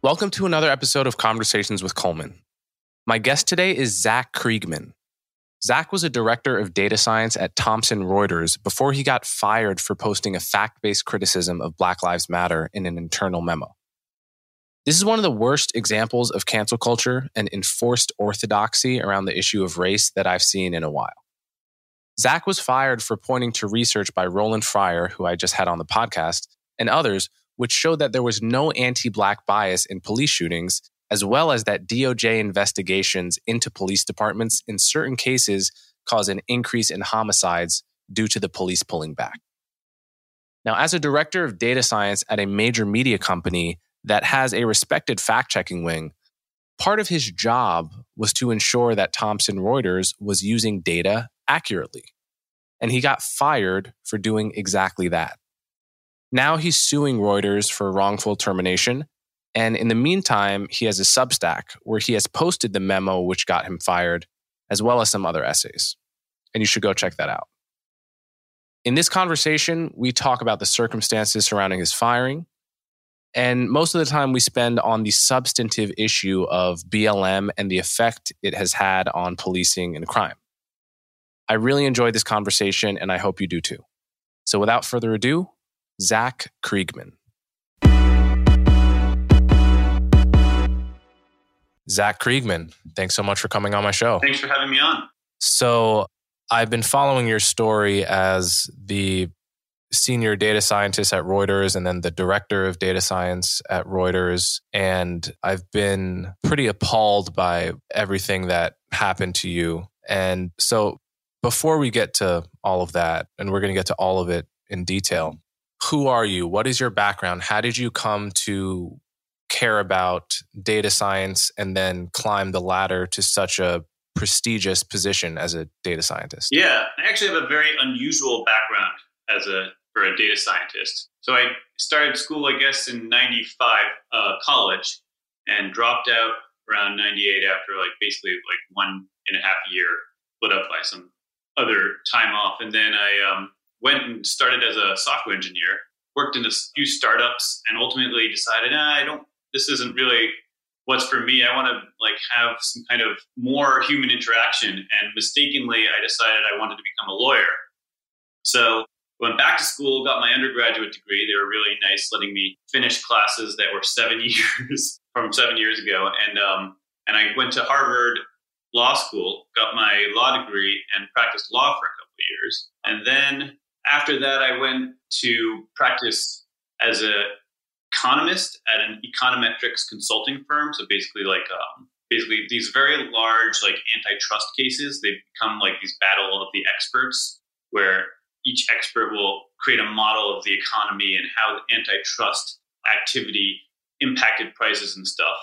Welcome to another episode of Conversations with Coleman. My guest today is Zac Kriegman. Zac was a director of data science at Thomson Reuters before he got fired for posting a fact based criticism of Black Lives Matter in an internal memo. This is one of the worst examples of cancel culture and enforced orthodoxy around the issue of race that I've seen in a while. Zac was fired for pointing to research by Roland Fryer, who I just had on the podcast, and others, which showed that there was no anti black bias in police shootings as well as that DOJ investigations into police departments in certain cases cause an increase in homicides due to the police pulling back. Now, as a director of data science at a major media company that has a respected fact checking wing, part of his job was to ensure that Thomson Reuters was using data accurately. And he got fired for doing exactly that. Now he's suing Reuters for wrongful termination and in the meantime, he has a Substack where he has posted the memo which got him fired, as well as some other essays. And you should go check that out. In this conversation, we talk about the circumstances surrounding his firing. And most of the time, we spend on the substantive issue of BLM and the effect it has had on policing and crime. I really enjoyed this conversation, and I hope you do too. So without further ado, Zac Kriegman. Zac Kriegman, thanks so much for coming on my show. Thanks for having me on. So, I've been following your story as the senior data scientist at Reuters and then the director of data science at Reuters. And I've been pretty appalled by everything that happened to you. And so, before we get to all of that, and we're going to get to all of it in detail, who are you? What is your background? How did you come to care about data science and then climb the ladder to such a prestigious position as a data scientist? Yeah, I actually have a very unusual background as a for a data scientist. So I started school, I guess, in '95, uh, college, and dropped out around '98 after like basically like one and a half year, split up by some other time off, and then I um, went and started as a software engineer. Worked in a few startups, and ultimately decided ah, I don't this isn't really what's for me. I want to like have some kind of more human interaction. And mistakenly, I decided I wanted to become a lawyer. So went back to school, got my undergraduate degree. They were really nice, letting me finish classes that were seven years from seven years ago. And um, and I went to Harvard Law School, got my law degree, and practiced law for a couple of years. And then after that, I went to practice as a economist at an econometrics consulting firm. So basically, like um, basically these very large like antitrust cases, they become like these battle of the experts, where each expert will create a model of the economy and how antitrust activity impacted prices and stuff.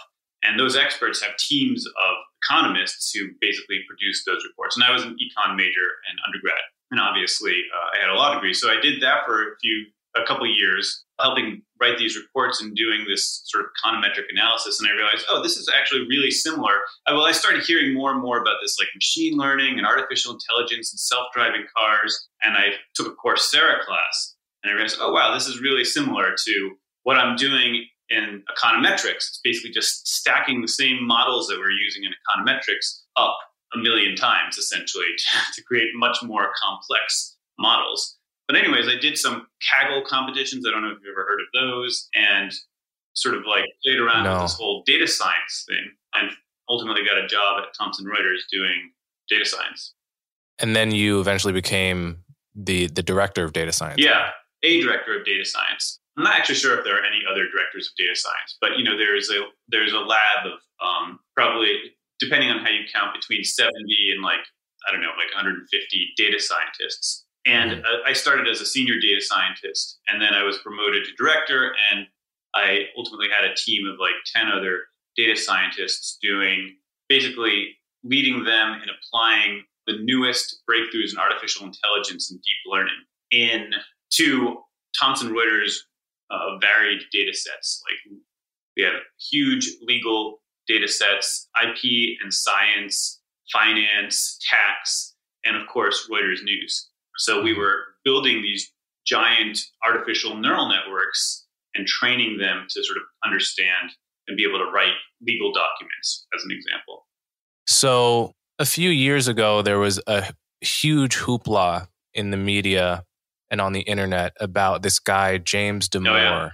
And those experts have teams of economists who basically produce those reports. And I was an econ major and undergrad, and obviously uh, I had a law degree, so I did that for a few a couple years helping write these reports and doing this sort of econometric analysis. And i realized oh this is actually really similar. Well i started hearing more and more about this like machine learning and artificial intelligence and self-driving cars. And i took a coursera class. And i realized oh wow this is really similar to what i'm doing in econometrics. It's basically just stacking the same models that we're using in econometrics up a million times essentially to, to create much more complex models but anyways, I did some Kaggle competitions. I don't know if you've ever heard of those, and sort of like played around no. with this whole data science thing, and ultimately got a job at Thomson Reuters doing data science. And then you eventually became the the director of data science. Yeah, a director of data science. I'm not actually sure if there are any other directors of data science, but you know, there's a there's a lab of um, probably depending on how you count between 70 and like I don't know, like 150 data scientists And mm-hmm. uh, I started as a senior data scientist, and then I was promoted to director, and I ultimately had a team of like 10 other data scientists doing basically leading them in applying the newest breakthroughs in artificial intelligence and deep learning in to Thomson Reuters uh, varied data sets. Like we have huge legal data sets, IP and science, finance, tax, and of course, Reuters News. So we mm-hmm. were building these giant artificial neural networks and training them to sort of understand and be able to write legal documents, as an example. So a few years ago, there was a huge hoopla in the media and on the internet about this guy, James Damore, oh, yeah.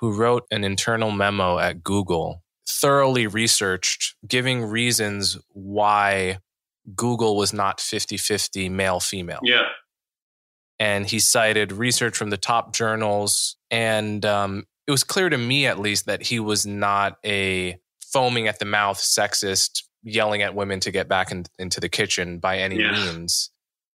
who wrote an internal memo at Google, thoroughly researched, giving reasons why Google was not 50 50 male female. Yeah. And he cited research from the top journals. And um, it was clear to me, at least, that he was not a foaming at the mouth sexist, yelling at women to get back in, into the kitchen by any yeah. means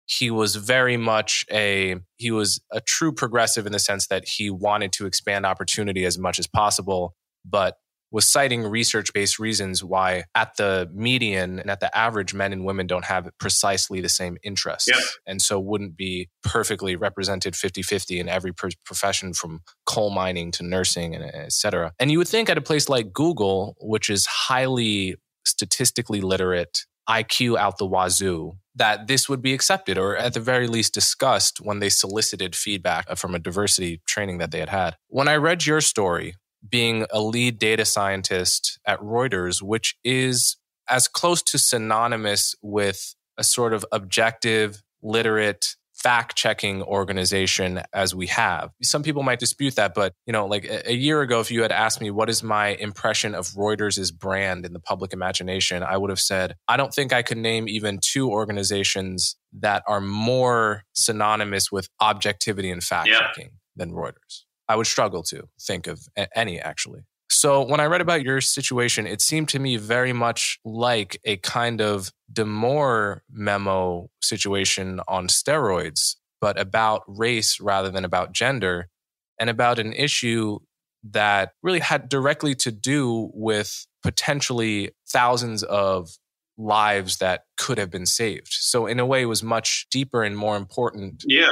he was very much a he was a true progressive in the sense that he wanted to expand opportunity as much as possible but was citing research based reasons why at the median and at the average men and women don't have precisely the same interests yeah. and so wouldn't be perfectly represented 50-50 in every profession from coal mining to nursing and et cetera and you would think at a place like google which is highly statistically literate IQ out the wazoo, that this would be accepted or at the very least discussed when they solicited feedback from a diversity training that they had had. When I read your story, being a lead data scientist at Reuters, which is as close to synonymous with a sort of objective, literate, fact checking organization as we have. Some people might dispute that, but you know, like a year ago, if you had asked me what is my impression of Reuters' brand in the public imagination, I would have said, I don't think I could name even two organizations that are more synonymous with objectivity and fact checking yeah. than Reuters. I would struggle to think of any actually. So when I read about your situation, it seemed to me very much like a kind of Damore memo situation on steroids, but about race rather than about gender, and about an issue that really had directly to do with potentially thousands of lives that could have been saved. So in a way, it was much deeper and more important yeah.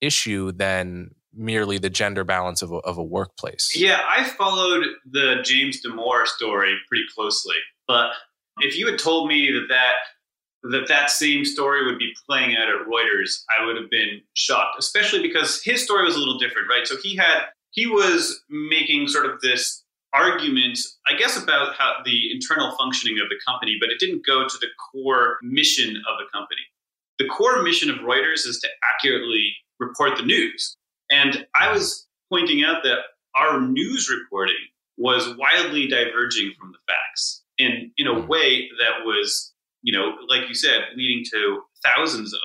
issue than merely the gender balance of a, of a workplace. Yeah, I followed the James Damore story pretty closely, but if you had told me that that that that same story would be playing out at Reuters, I would have been shocked, especially because his story was a little different, right? So he had he was making sort of this argument, I guess, about how the internal functioning of the company, but it didn't go to the core mission of the company. The core mission of Reuters is to accurately report the news. And I was pointing out that our news reporting was wildly diverging from the facts in, in a hmm. way that was, you know, like you said, leading to thousands of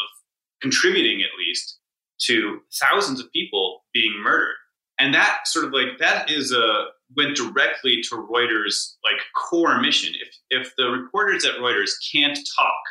contributing at least to thousands of people being murdered. And that sort of like that is a went directly to Reuters like core mission. If if the reporters at Reuters can't talk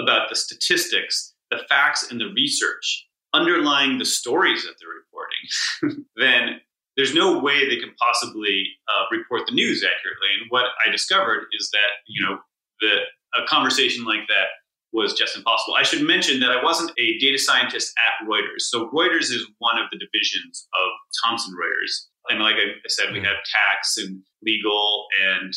about the statistics, the facts, and the research underlying the stories that they're reporting, then there's no way they can possibly uh, report the news accurately. And what I discovered is that you know the a conversation like that was just impossible. I should mention that I wasn't a data scientist at Reuters. So Reuters is one of the divisions of Thomson Reuters. And like I said, we mm-hmm. have tax and legal and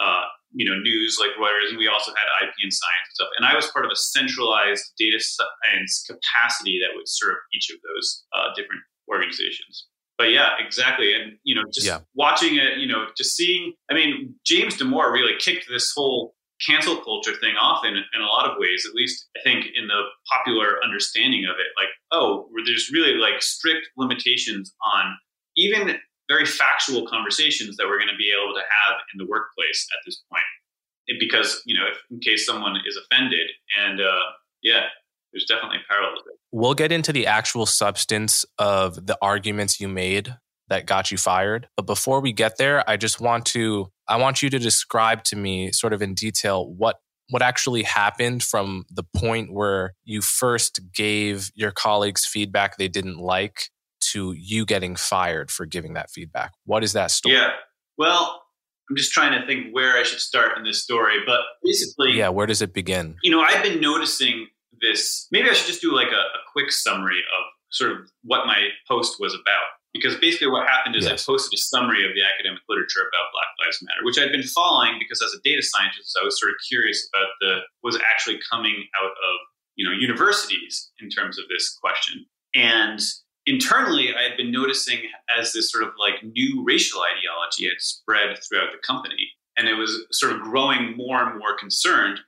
uh, you know news like Reuters, and we also had IP and science and stuff. And I was part of a centralized data science capacity that would serve each of those uh, different organizations. But yeah, exactly. And you know, just yeah. watching it, you know, just seeing. I mean, James Damore really kicked this whole cancel culture thing off in, in a lot of ways, at least I think in the popular understanding of it. Like, oh, there's really like strict limitations on even very factual conversations that we're going to be able to have in the workplace at this point. because, you know, if in case someone is offended, and uh, yeah, there's definitely parallels. We'll get into the actual substance of the arguments you made that got you fired. But before we get there, I just want to I want you to describe to me sort of in detail what what actually happened from the point where you first gave your colleagues feedback they didn't like to you getting fired for giving that feedback. What is that story? Yeah. Well, I'm just trying to think where I should start in this story, but basically, yeah, where does it begin? You know, I've been noticing this. Maybe I should just do like a, a quick summary of sort of what my post was about. Because basically, what happened is yes. I posted a summary of the academic literature about Black Lives Matter, which I'd been following because as a data scientist, I was sort of curious about the was actually coming out of you know universities in terms of this question. And internally, I had been noticing as this sort of like new racial ideology had spread throughout the company. And it was sort of growing more and more concerned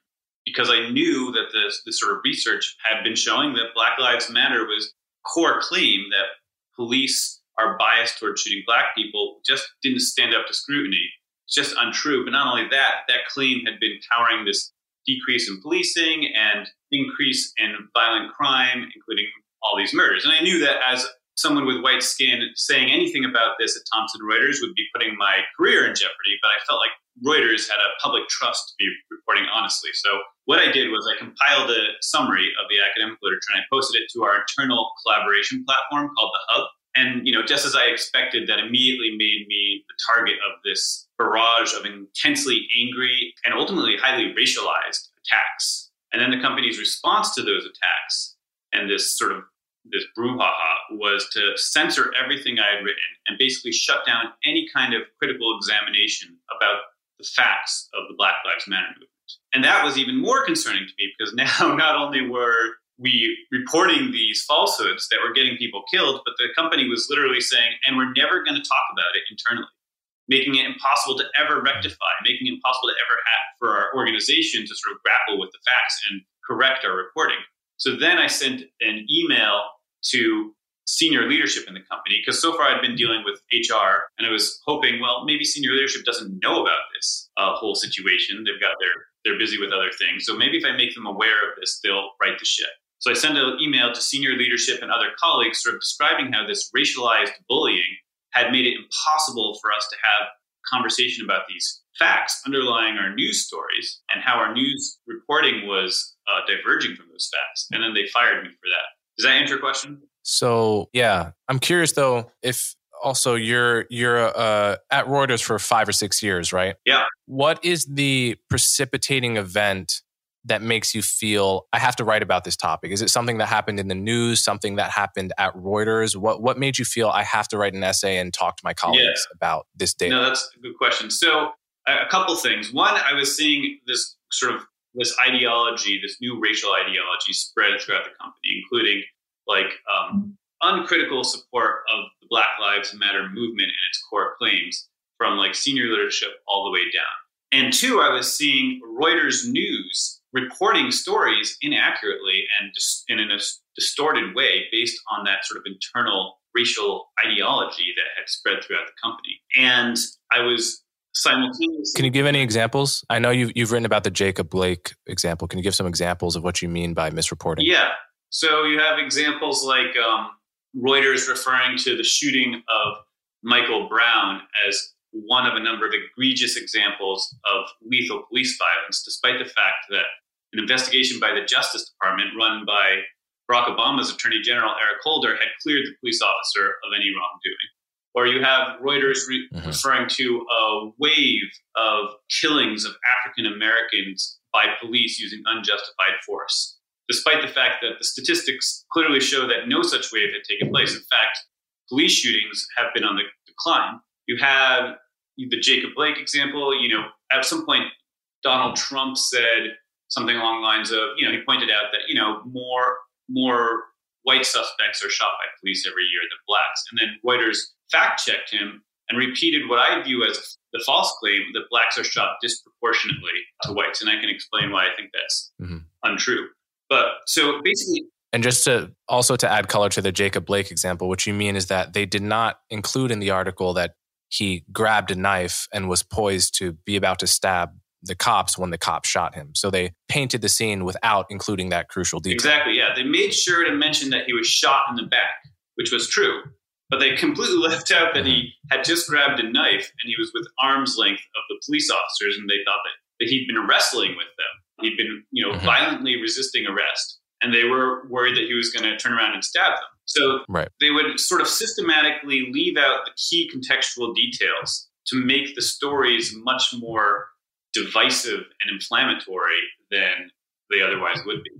because I knew that this, this sort of research had been showing that Black Lives Matter was core claim that police are biased towards shooting black people just didn't stand up to scrutiny. It's just untrue. But not only that, that claim had been powering this decrease in policing and increase in violent crime, including all these murders. And I knew that as someone with white skin saying anything about this at Thomson Reuters would be putting my career in jeopardy, but I felt like Reuters had a public trust to be reporting honestly. So what I did was I compiled a summary of the academic literature and I posted it to our internal collaboration platform called the Hub. And you know, just as I expected, that immediately made me the target of this barrage of intensely angry and ultimately highly racialized attacks. And then the company's response to those attacks and this sort of this brouhaha was to censor everything I had written and basically shut down any kind of critical examination about the facts of the Black Lives Matter movement. And that was even more concerning to me because now not only were we reporting these falsehoods that were getting people killed, but the company was literally saying, and we're never going to talk about it internally, making it impossible to ever rectify, making it impossible to ever have for our organization to sort of grapple with the facts and correct our reporting. So then I sent an email to senior leadership in the company because so far I'd been dealing with HR and I was hoping, well, maybe senior leadership doesn't know about this uh, whole situation. They've got their they're busy with other things. So maybe if I make them aware of this, they'll right the ship. So I sent an email to senior leadership and other colleagues, sort of describing how this racialized bullying had made it impossible for us to have conversation about these facts underlying our news stories and how our news reporting was uh, diverging from those facts. And then they fired me for that. Does that answer your question? So yeah, I'm curious though if also you're you're uh, at Reuters for five or six years, right? Yeah. What is the precipitating event that makes you feel I have to write about this topic? Is it something that happened in the news, something that happened at Reuters? What what made you feel I have to write an essay and talk to my colleagues yeah. about this data? No, that's a good question. So a couple things. One, I was seeing this sort of this ideology, this new racial ideology spread throughout the company, including like um, uncritical support of the Black Lives Matter movement and its core claims from like senior leadership all the way down. And two, I was seeing Reuters News reporting stories inaccurately and just in a distorted way based on that sort of internal racial ideology that had spread throughout the company. And I was simultaneously. Can you give any examples? I know you've, you've written about the Jacob Blake example. Can you give some examples of what you mean by misreporting? Yeah. So you have examples like um, Reuters referring to the shooting of Michael Brown as one of a number of egregious examples of lethal police violence, despite the fact that an investigation by the Justice Department, run by Barack Obama's Attorney General Eric Holder, had cleared the police officer of any wrongdoing. Or you have Reuters re- mm-hmm. referring to a wave of killings of African Americans by police using unjustified force, despite the fact that the statistics clearly show that no such wave had taken place. In fact, police shootings have been on the decline. You have the Jacob Blake example. You know, at some point, Donald Trump said something along the lines of, you know, he pointed out that you know more more white suspects are shot by police every year than blacks, and then Reuters fact checked him and repeated what I view as the false claim that blacks are shot disproportionately to whites, and I can explain why I think that's mm-hmm. untrue. But so basically, and just to also to add color to the Jacob Blake example, what you mean is that they did not include in the article that he grabbed a knife and was poised to be about to stab the cops when the cops shot him. So they painted the scene without including that crucial detail. Exactly, yeah. They made sure to mention that he was shot in the back, which was true. But they completely left out that he had just grabbed a knife and he was with arm's length of the police officers and they thought that, that he'd been wrestling with them. He'd been, you know, mm-hmm. violently resisting arrest, and they were worried that he was going to turn around and stab them. So right. they would sort of systematically leave out the key contextual details to make the stories much more divisive and inflammatory than they otherwise would be.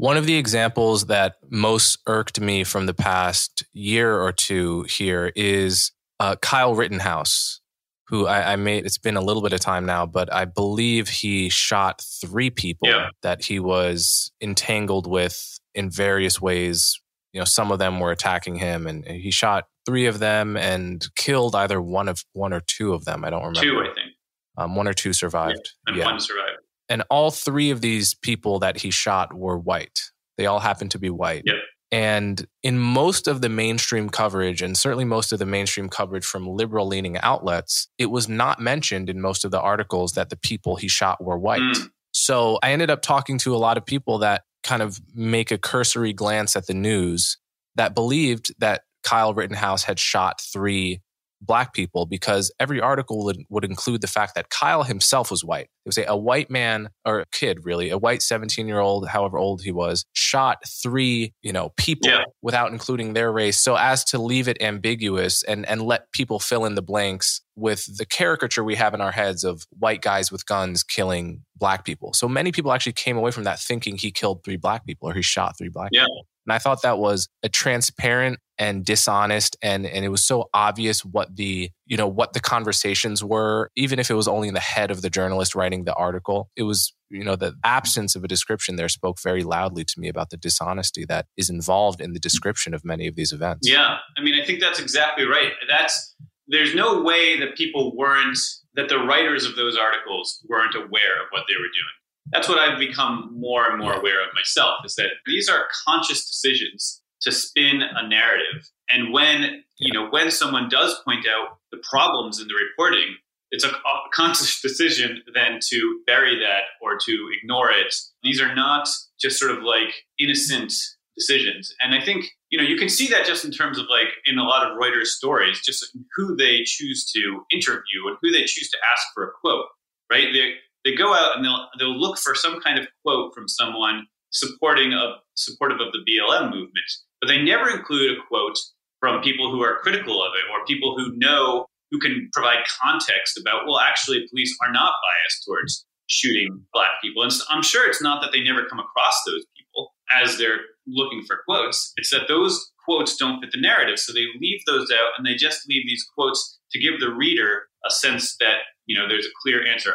One of the examples that most irked me from the past year or two here is uh, Kyle Rittenhouse, who I, I, made. It's been a little bit of time now, but I believe he shot three people yeah. that he was entangled with in various ways. You know, some of them were attacking him, and he shot three of them and killed either one of one or two of them. I don't remember. Two, I think. Um, one or two survived. Yeah, and yeah. one survived. And all three of these people that he shot were white. They all happened to be white. Yep. And in most of the mainstream coverage, and certainly most of the mainstream coverage from liberal leaning outlets, it was not mentioned in most of the articles that the people he shot were white. Mm. So I ended up talking to a lot of people that kind of make a cursory glance at the news that believed that Kyle Rittenhouse had shot three black people because every article would, would include the fact that Kyle himself was white. It would say a white man or a kid, really, a white 17 year old, however old he was, shot three, you know, people yeah. without including their race so as to leave it ambiguous and, and let people fill in the blanks with the caricature we have in our heads of white guys with guns killing black people. So many people actually came away from that thinking he killed three black people or he shot three black yeah. people. And I thought that was a transparent and dishonest and and it was so obvious what the you know what the conversations were even if it was only in the head of the journalist writing the article. It was you know the absence of a description there spoke very loudly to me about the dishonesty that is involved in the description of many of these events. Yeah i mean i think that's exactly right. That's there's no way that people weren't that the writers of those articles weren't aware of what they were doing. That's what I've become more and more aware of myself is that these are conscious decisions to spin a narrative. And when, you know, when someone does point out the problems in the reporting, it's a, conscious decision then to bury that or to ignore it. These are not just sort of like innocent decisions. And I think, you know, you can see that just in terms of like in a lot of Reuters stories, just who they choose to interview and who they choose to ask for a quote, right? They, they go out and they'll they'll look for some kind of quote from someone supporting of supportive of the BLM movement, but they never include a quote from people who are critical of it or people who know who can provide context about well actually police are not biased towards shooting black people. And so i'm sure it's not that they never come across those people as they're looking for quotes. It's that those quotes don't fit the narrative. So they leave those out and they just leave these quotes to give the reader a sense that you know there's a clear answer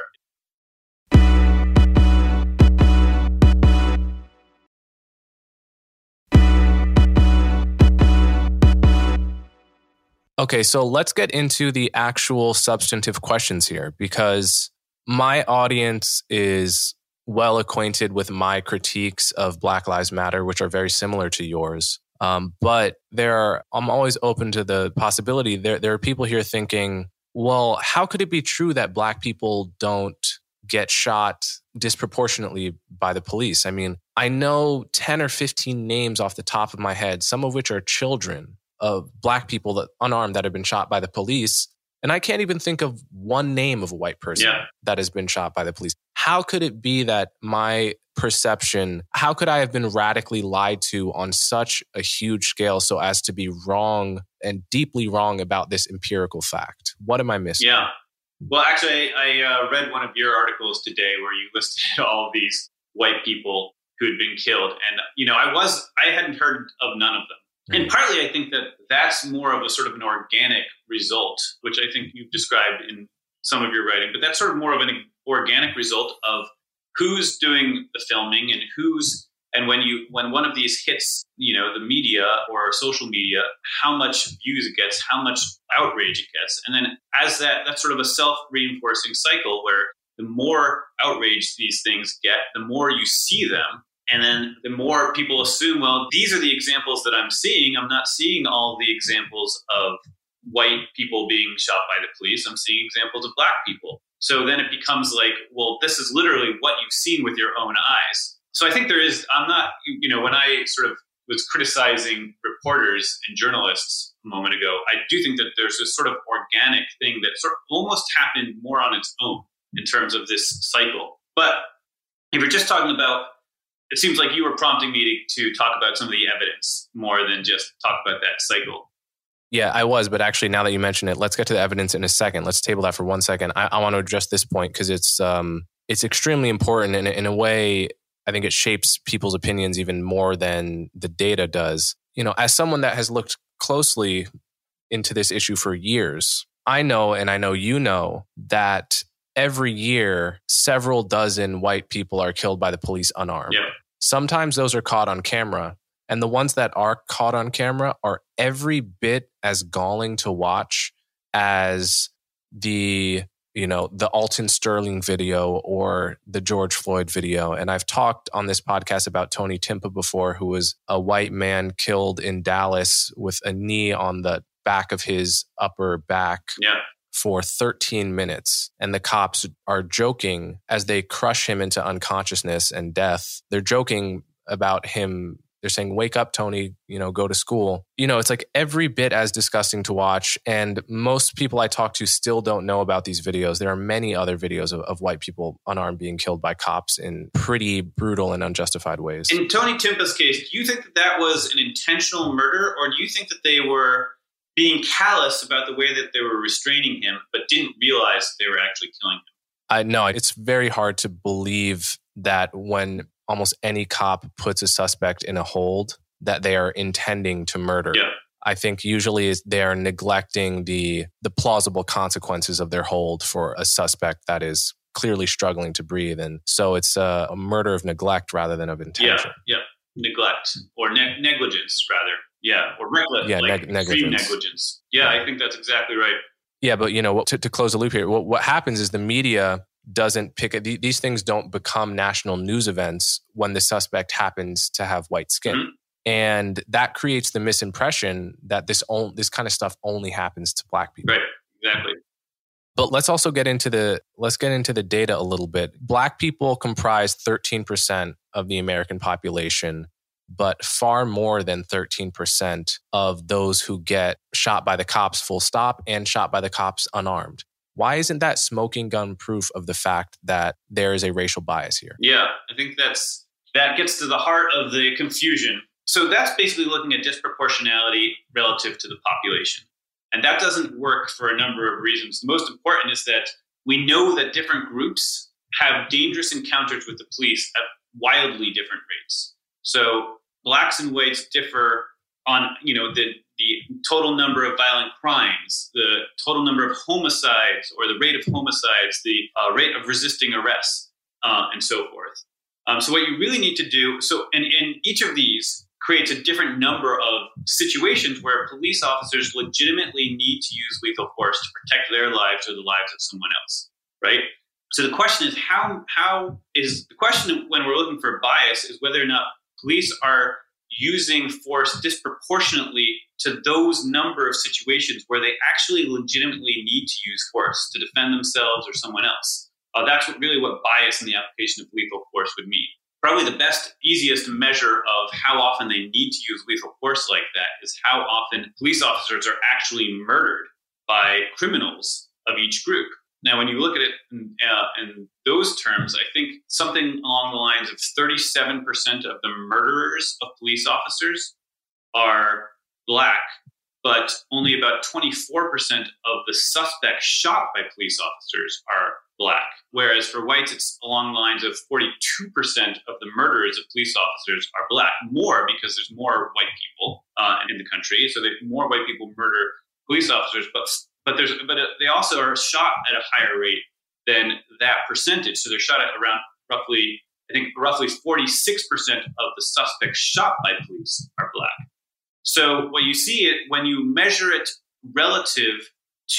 Okay, so let's get into the actual substantive questions here because my audience is well acquainted with my critiques of Black Lives Matter, which are very similar to yours. Um, but there are, I'm always open to the possibility there, there are people here thinking, well, how could it be true that Black people don't get shot disproportionately by the police? I mean, I know 10 or 15 names off the top of my head, some of which are children of black people that unarmed that have been shot by the police. And I can't even think of one name of a white person yeah. that has been shot by the police. How could it be that my perception, how could I have been radically lied to on such a huge scale so as to be wrong and deeply wrong about this empirical fact? What am I missing? Yeah. Well, actually, I uh, read one of your articles today where you listed all these white people who had been killed. And, you know, I was, I hadn't heard of none of them. And mm-hmm. partly, I think that that's more of a sort of an organic result, which I think you've described in some of your writing, but that's sort of more of an organic result of who's doing the filming and who's and when you when one of these hits you know the media or social media how much views it gets how much outrage it gets. And then as that that's sort of a self-reinforcing cycle where the more outrage these things get the more you see them and then the more people assume, well, these are the examples that I'm seeing. I'm not seeing all the examples of white people being shot by the police. I'm seeing examples of black people. So then it becomes like, well, this is literally what you've seen with your own eyes. So I think there is, I'm not, you know, when I sort of was criticizing reporters and journalists a moment ago, I do think that there's this sort of organic thing that sort of almost happened more on its own in terms of this cycle. But if you're just talking about, it seems like you were prompting me to, to talk about some of the evidence more than just talk about that cycle. Yeah, I was, but actually, now that you mention it, let's get to the evidence in a second. Let's table that for one second. I, I want to address this point because it's um, it's extremely important, and in a way, I think it shapes people's opinions even more than the data does. You know, as someone that has looked closely into this issue for years, I know, and I know you know that every year, several dozen white people are killed by the police unarmed. Sometimes those are caught on camera. And the ones that are caught on camera are every bit as galling to watch as the you know the Alton Sterling video or the George Floyd video. And I've talked on this podcast about Tony Timpa before, who was a white man killed in Dallas with a knee on the back of his upper back. Yeah. For 13 minutes. And the cops are joking as they crush him into unconsciousness and death. They're joking about him they're saying, wake up, Tony, you know, go to school. You know, it's like every bit as disgusting to watch. And most people I talk to still don't know about these videos. There are many other videos of, of white people unarmed being killed by cops in pretty brutal and unjustified ways. In Tony Timpa's case, do you think that that was an intentional murder, or do you think that they were being callous about the way that they were restraining him, but didn't realize they were actually killing him? I know it's very hard to believe that when almost any cop puts a suspect in a hold that they are intending to murder. Yeah. I think usually they are neglecting the the plausible consequences of their hold for a suspect that is clearly struggling to breathe, and so it's a, a murder of neglect rather than of intention. Yeah, yeah, neglect or ne- negligence rather. Yeah, or reckless. Yeah, like neg- negligence. negligence. Yeah, I think that's exactly right. Yeah, but you know, to, to close the loop here, what, what happens is the media doesn't pick it. These things don't become national news events when the suspect happens to have white skin. Mm-hmm. And that creates the misimpression that this on, this kind of stuff only happens to black people. Right. Exactly. But let's also get into the let's get into the data a little bit. Black people comprise 13% of the American population, but far more than 13% of those who get shot by the cops full stop and shot by the cops unarmed. Why isn't that smoking gun proof of the fact that there is a racial bias here? Yeah, I think that's that gets to the heart of the confusion. So that's basically looking at disproportionality relative to the population. And that doesn't work for a number of reasons. The most important is that we know that different groups have dangerous encounters with the police at wildly different rates. So blacks and whites differ on, you know, the the total number of violent crimes, the total number of homicides or the rate of homicides, the uh, rate of resisting arrest, uh, and so forth. Um, so, what you really need to do, so, and, and each of these creates a different number of situations where police officers legitimately need to use lethal force to protect their lives or the lives of someone else, right? So the question is how how is the question when we're looking for bias is whether or not police are using force disproportionately to those number of situations where they actually legitimately need to use force to defend themselves or someone else. Uh, that's what, really what bias in the application of lethal force would mean. Probably the best, easiest measure of how often they need to use lethal force like that is how often police officers are actually murdered by criminals of each group. Now, when you look at it in, uh, in, those terms, I think something along the lines of 37% of the murderers of police officers are black, but only about 24% of the suspects shot by police officers are black. Whereas for whites, it's along the lines of 42% of the murderers of police officers are black. More because there's more white people uh, in the country, so more white people murder police officers, but but there's but they also are shot at a higher rate than that percentage. So they're shot at around roughly, I think, roughly 46% of the suspects shot by police are black. So what you see it when you measure it relative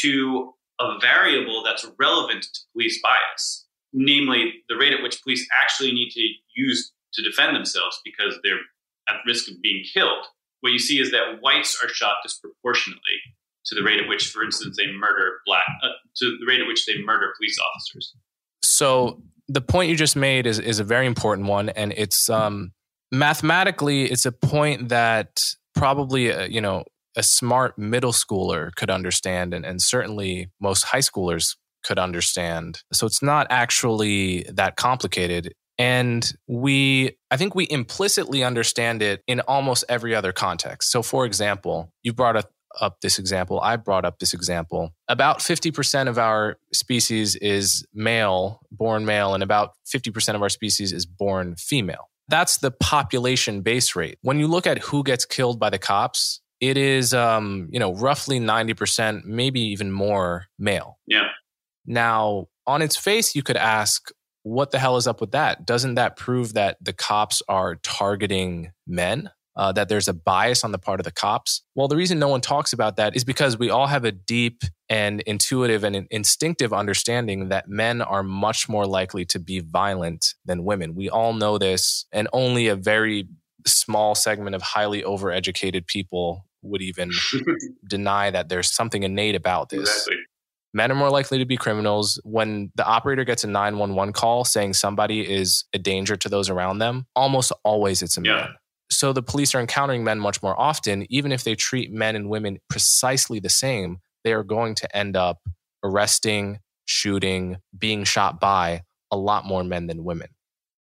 to a variable that's relevant to police bias, namely the rate at which police actually need to use to defend themselves because they're at risk of being killed. What you see is that whites are shot disproportionately to the rate at which, for instance, they murder black, uh, to the rate at which they murder police officers. So the point you just made is is a very important one, and it's um, mathematically it's a point that probably uh, you know a smart middle schooler could understand, and, and certainly most high schoolers could understand. So it's not actually that complicated. And we, I think we implicitly understand it in almost every other context. So, for example, you brought up, up this example. I brought up this example. About 50% of our species is male, born male, and about 50% of our species is born female. That's the population base rate. When you look at who gets killed by the cops, it is, um, you know, roughly 90%, maybe even more male. Yeah. Now, on its face, you could ask, what the hell is up with that? Doesn't that prove that the cops are targeting men? Uh, that there's a bias on the part of the cops? Well, the reason no one talks about that is because we all have a deep and intuitive and instinctive understanding that men are much more likely to be violent than women. We all know this, and only a very small segment of highly overeducated people would even deny that there's something innate about this. Exactly. Men are more likely to be criminals. When the operator gets a 911 call saying somebody is a danger to those around them, almost always it's a Yeah. man. So the police are encountering men much more often. Even if they treat men and women precisely the same, they are going to end up arresting, shooting, being shot by a lot more men than women.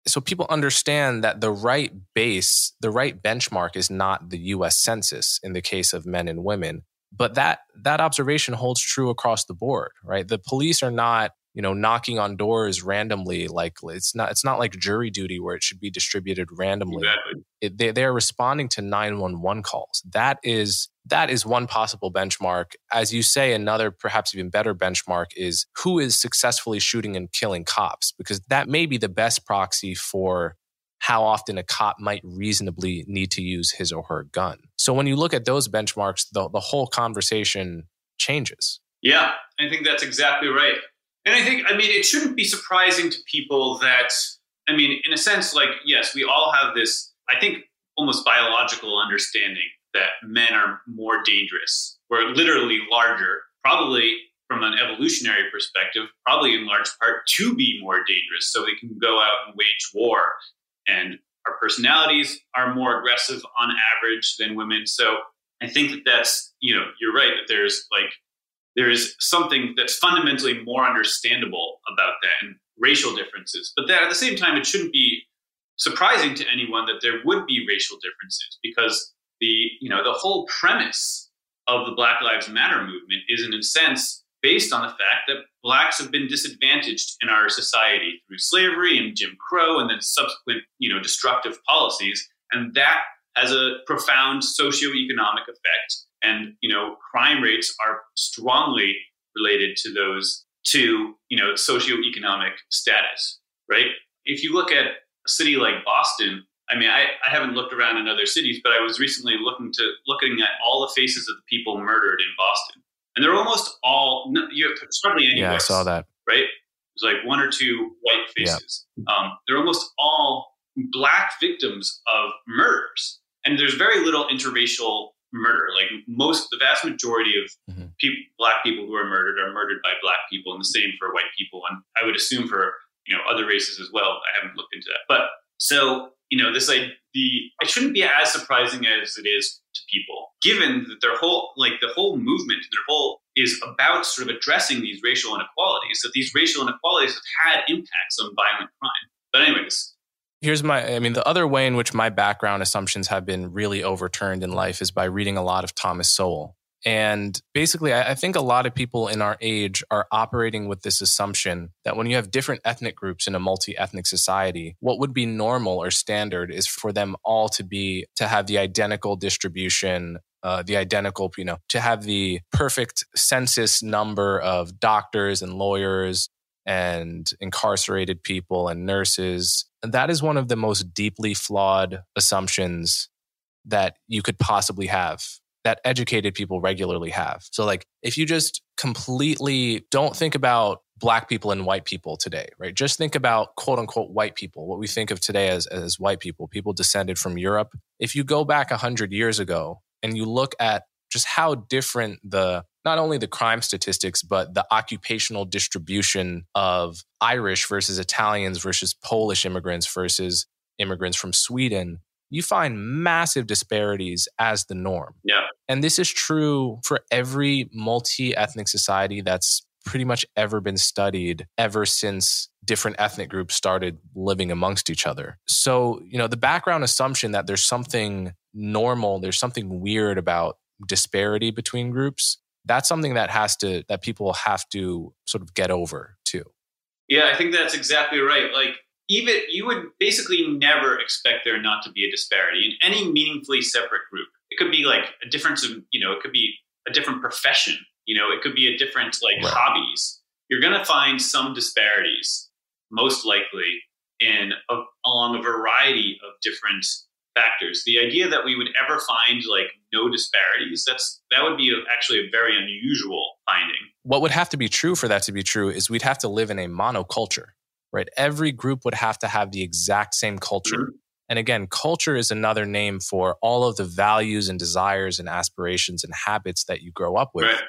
So people understand that the right base, the right benchmark is not the US Census in the case of men and women, but that that observation holds true across the board, right? The police are not, you know, knocking on doors randomly like it's not it's not like jury duty where it should be distributed randomly. Exactly. it, they, they're responding to 911 calls. That is that is one possible benchmark. As you say another perhaps even better benchmark is who is successfully shooting and killing cops because that may be the best proxy for how often a cop might reasonably need to use his or her gun. So when you look at those benchmarks the, the whole conversation changes. Yeah, I think that's exactly right. And I think, I mean, it shouldn't be surprising to people that, I mean, in a sense, like, yes, we all have this, I think, almost biological understanding that men are more dangerous. We're literally larger, probably from an evolutionary perspective, probably in large part to be more dangerous so we can go out and wage war. And our personalities are more aggressive on average than women. So I think that that's, you know, you're right that there's like, there is something that's fundamentally more understandable about that and racial differences. But that at the same time, it shouldn't be surprising to anyone that there would be racial differences because the you know the whole premise of the Black Lives Matter movement is in a sense based on the fact that blacks have been disadvantaged in our society through slavery and Jim Crow and then subsequent you know destructive policies and that has a profound socioeconomic effect. And you know crime rates are strongly related to those to you know socioeconomic status right? If you look at a city like boston i mean I, I haven't looked around in other cities but i was recently looking to looking at all the faces of the people murdered in boston. And they're almost all you there's hardly any yeah i saw that. right? There's like one or two white faces. Um, they're almost all black victims of murders and there's very little interracial murder. Like most, the vast majority of Mhm. people, black people who are murdered are murdered by black people, and the same for white people. And I would assume for you know other races as well. I haven't looked into that, but so you know this like the it shouldn't be as surprising as it is to people, given that their whole like the whole movement, their whole is about sort of addressing these racial inequalities. That these racial inequalities have had impacts on violent crime. But anyways, Here's my, I mean, the other way in which my background assumptions have been really overturned in life is by reading a lot of Thomas Sowell. And basically, I, I think a lot of people in our age are operating with this assumption that when you have different ethnic groups in a multi ethnic society, what would be normal or standard is for them all to be, to have the identical distribution uh, the identical, you know, to have the perfect census number of doctors and lawyers and incarcerated people and nurses. That is one of the most deeply flawed assumptions that you could possibly have that educated people regularly have. So, like, if you just completely don't think about black people and white people today, right? Just think about quote unquote white people, what we think of today as, as white people, people descended from Europe. If you go back 100 years ago and you look at just how different the not only the crime statistics, but the occupational distribution of Irish versus Italians versus Polish immigrants versus immigrants from Sweden, you find massive disparities as the norm. yeah, And this is true for every multi ethnic society that's pretty much ever been studied ever since different ethnic groups started living amongst each other. So, you know, the background assumption that there's something normal, there's something weird about disparity between groups, that's something that has to, that people have to sort of get over too. Yeah, I think that's exactly right. Like, even you would basically never expect there not to be a disparity in any meaningfully separate group. It could be like a difference of, you know, it could be a different profession, you know, it could be a different like right. hobbies. You're going to find some disparities, most likely, in a, along a variety of different factors. The idea that we would ever find like no disparities, that's that would be a, actually a very unusual finding. What would have to be true for that to be true is we'd have to live in a monoculture right? Every group would have to have the exact same culture. Mm-hmm. And again, culture is another name for all of the values and desires and aspirations and habits that you grow up with. Right.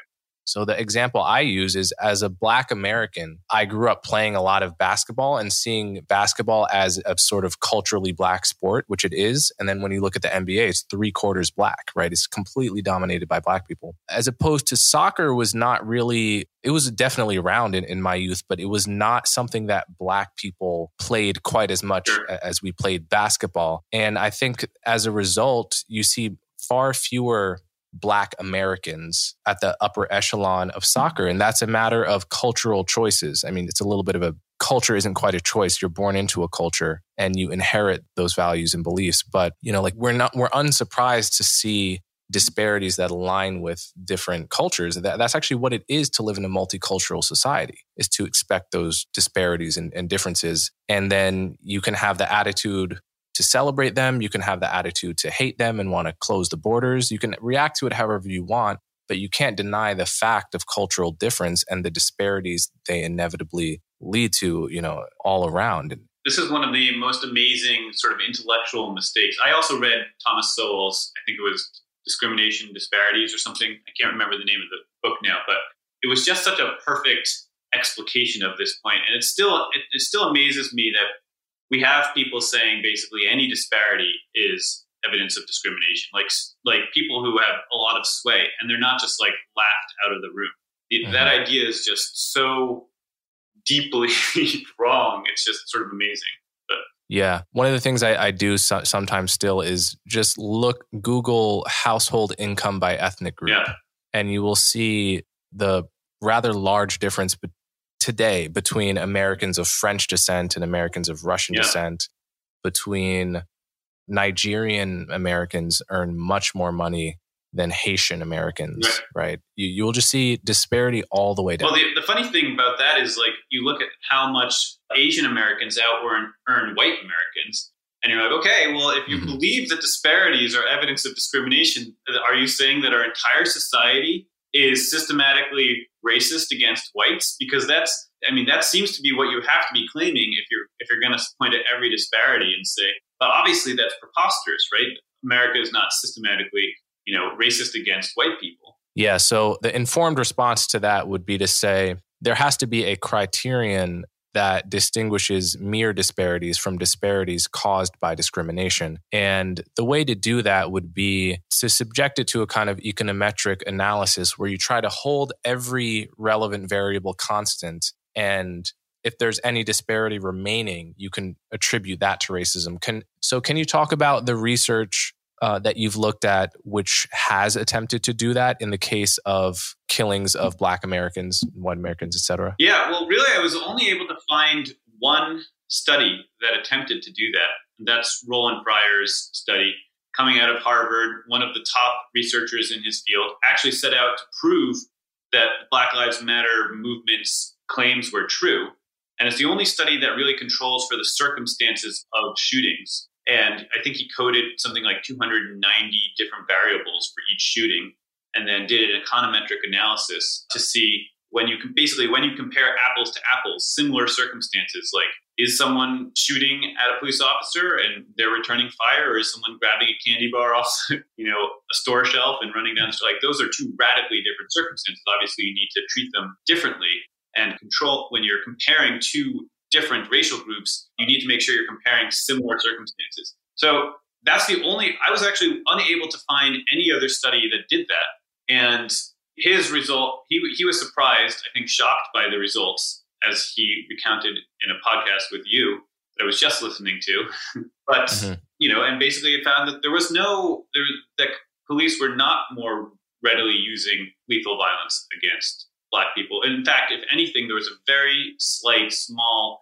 So the example I use is as a black American, I grew up playing a lot of basketball and seeing basketball as a sort of culturally black sport, which it is. And then when you look at the NBA, it's three quarters black, right? It's completely dominated by black people. As opposed to soccer was not really, it was definitely around in, in my youth, but it was not something that black people played quite as much as we played basketball. And I think as a result, you see far fewer Black Americans at the upper echelon of soccer. And that's a matter of cultural choices. I mean, it's a little bit of a culture isn't quite a choice. You're born into a culture and you inherit those values and beliefs. But, you know, like we're not, we're unsurprised to see disparities that align with different cultures. That, that's actually what it is to live in a multicultural society, is to expect those disparities and, and differences. And then you can have the attitude to celebrate them. You can have the attitude to hate them and want to close the borders. You can react to it however you want, but you can't deny the fact of cultural difference and the disparities they inevitably lead to, you know, all around. This is one of the most amazing sort of intellectual mistakes. I also read Thomas Sowell's, I think it was Discrimination Disparities or something. I can't remember the name of the book now, but it was just such a perfect explication of this point. And it still it, it still amazes me that we have people saying basically any disparity is evidence of discrimination. Like like people who have a lot of sway and they're not just like laughed out of the room. Mm-hmm. that idea is just so deeply wrong. It's just sort of amazing. But yeah. One of the things i, I do so- sometimes still is just look google household income by ethnic group. Yeah. and you will see the rather large difference today between Americans of French descent and Americans of Russian yeah. descent, between Nigerian Americans earn much more money than Haitian Americans, right? right? You, you will just see disparity all the way down. Well, the, the funny thing about that is like you look at how much Asian Americans out earn, earn white Americans, and you're like, okay, well, if you mm-hmm. believe that disparities are evidence of discrimination, are you saying that our entire society is systematically racist against whites because that's I mean that seems to be what you have to be claiming if you're if you're going to point at every disparity and say but obviously that's preposterous right? America is not systematically you know racist against white people. Yeah so the informed response to that would be to say there has to be a criterion that distinguishes mere disparities from disparities caused by discrimination. And the way to do that would be to subject it to a kind of econometric analysis where you try to hold every relevant variable constant and if there's any disparity remaining, you can attribute that to racism. Can so can you talk about the research uh, that you've looked at which has attempted to do that in the case of killings of black americans white americans etc yeah well really i was only able to find one study that attempted to do that. That's roland fryer's study coming out of harvard. One of the top researchers in his field actually set out to prove that black lives matter movement's claims were true. And it's the only study that really controls for the circumstances of shootings and I think he coded something like 290 different variables for each shooting and then did an econometric analysis to see when you can basically when you compare apples to apples, similar circumstances, like is someone shooting at a police officer and they're returning fire, or is someone grabbing a candy bar off, you know, a store shelf and running down? Like those are two radically different circumstances. Obviously, you need to treat them differently and control when you're comparing two different racial groups, you need to make sure you're comparing similar circumstances. So that's the only, I was actually unable to find any other study that did that. And his result, he he was surprised, I think, shocked by the results as he recounted in a podcast with you that I was just listening to. but mm-hmm. you know, and basically, it found that there was no there that police were not more readily using lethal violence against black people. In fact, if anything, there was a very slight, small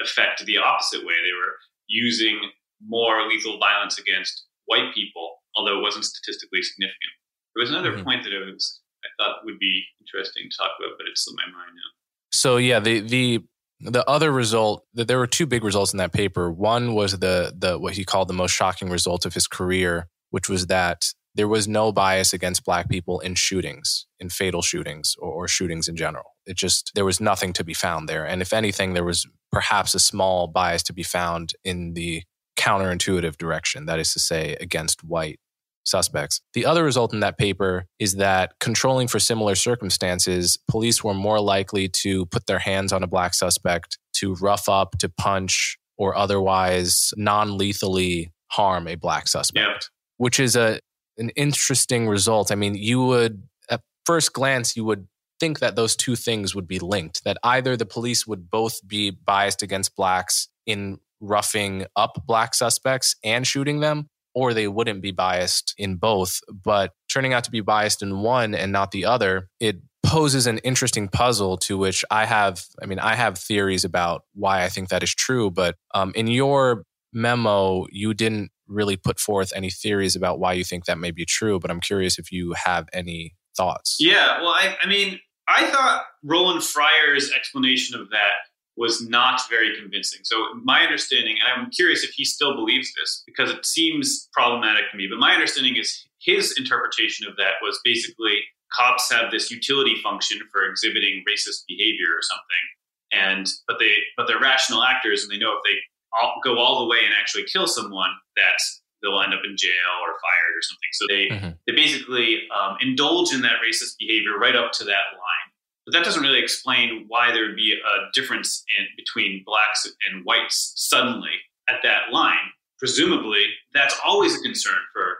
effect the opposite way. They were using more lethal violence against white people, although it wasn't statistically significant. There was another mm-hmm. point that I was I thought would be interesting to talk about, but it's slipped my mind now. So yeah, the the the other result that there were two big results in that paper. One was the the what he called the most shocking result of his career, which was that there was no bias against black people in shootings, in fatal shootings or, or shootings in general. It just there was nothing to be found there, and if anything, there was perhaps a small bias to be found in the counterintuitive direction, that is to say, against white suspects. The other result in that paper is that controlling for similar circumstances, police were more likely to put their hands on a black suspect, to rough up, to punch, or otherwise non lethally harm a black suspect, yeah. which is a an interesting result. I mean, you would at first glance you would think that those two things would be linked, that either the police would both be biased against blacks in roughing up black suspects and shooting them, or they wouldn't be biased in both. But turning out to be biased in one and not the other, it poses an interesting puzzle to which I have, I mean, I have theories about why I think that is true. But um, in your memo, you didn't really put forth any theories about why you think that may be true. But I'm curious if you have any thoughts. Yeah, well, I, I mean, I thought Roland Fryer's explanation of that was not very convincing. So my understanding, and I'm curious if he still believes this because it seems problematic to me, but my understanding is his interpretation of that was basically cops have this utility function for exhibiting racist behavior or something. And but they but they're rational actors and they know if they all, go all the way and actually kill someone that they'll end up in jail or fired or something. So they mm-hmm. they basically um, indulge in that racist behavior right up to that line. But that doesn't really explain why there would be a difference in between blacks and whites suddenly at that line. Presumably, that's always a concern for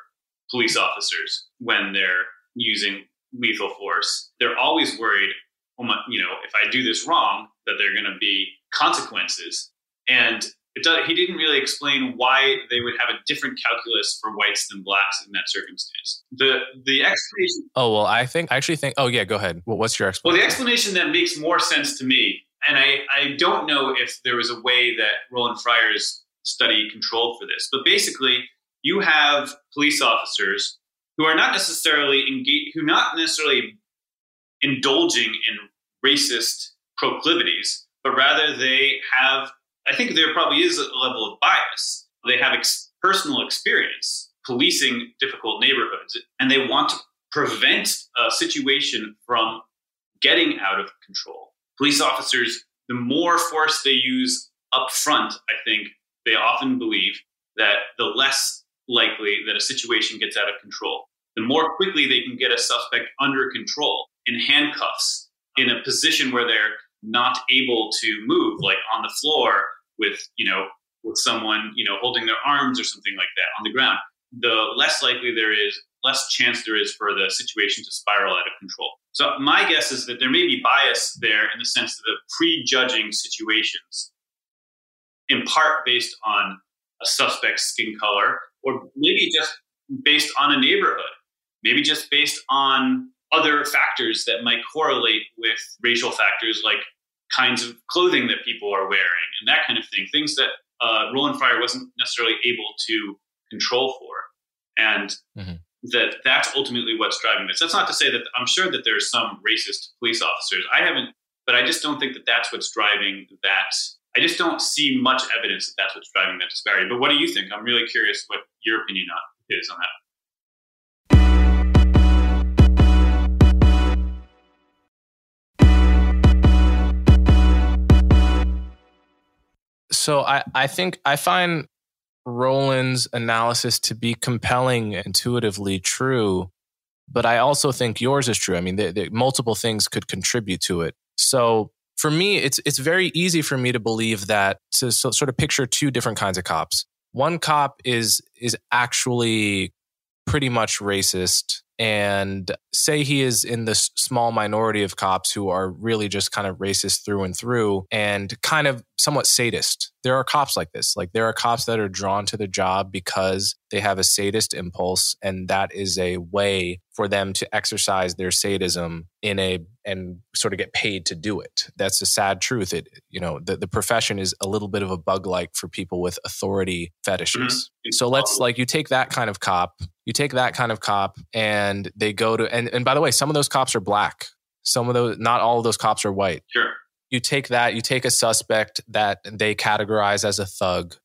police officers when they're using lethal force. They're always worried, oh my, you know, if I do this wrong, that there are going to be consequences. And does, he didn't really explain why they would have a different calculus for whites than blacks in that circumstance. The the explanation. Oh well, I think I actually think. Oh yeah, go ahead. Well, what's your explanation? Well, the explanation that makes more sense to me, and I I don't know if there was a way that Roland Fryer's study controlled for this, but basically you have police officers who are not necessarily engaged, who not necessarily indulging in racist proclivities, but rather they have I think there probably is a level of bias. They have ex- personal experience policing difficult neighborhoods, and they want to prevent a situation from getting out of control. Police officers, the more force they use up front, I think they often believe that the less likely that a situation gets out of control. The more quickly they can get a suspect under control in handcuffs, in a position where they're not able to move, like on the floor with you know with someone you know holding their arms or something like that on the ground, the less likely there is, less chance there is for the situation to spiral out of control. So my guess is that there may be bias there in the sense of the prejudging situations, in part based on a suspect's skin color, or maybe just based on a neighborhood, maybe just based on other factors that might correlate with racial factors like kinds of clothing that people are wearing and that kind of thing. Things that uh, Roland Fryer wasn't necessarily able to control for, and mm-hmm. that that's ultimately what's driving this. That's not to say that I'm sure that there's some racist police officers. I haven't, but I just don't think that that's what's driving that. I just don't see much evidence that that's what's driving that disparity. But what do you think? I'm really curious what your opinion on is on that. So I, I think I find Roland's analysis to be compelling, intuitively true, but I also think yours is true. I mean, the, the, multiple things could contribute to it. So for me, it's it's very easy for me to believe that to so, sort of picture two different kinds of cops. One cop is is actually pretty much racist and say he is in this small minority of cops who are really just kind of racist through and through and kind of somewhat sadist. There are cops like this. Like there are cops that are drawn to the job because they have a sadist impulse and that is a way for them to exercise their sadism in a and sort of get paid to do it. That's a sad truth. It you know, the, the profession is a little bit of a bug like for people with authority fetishes. Mm-hmm. So let's like you take that kind of cop, you take that kind of cop and they go to and, and by the way, some of those cops are black. Some of those not all of those cops are white. Sure you take that, you take a suspect that they categorize as a thug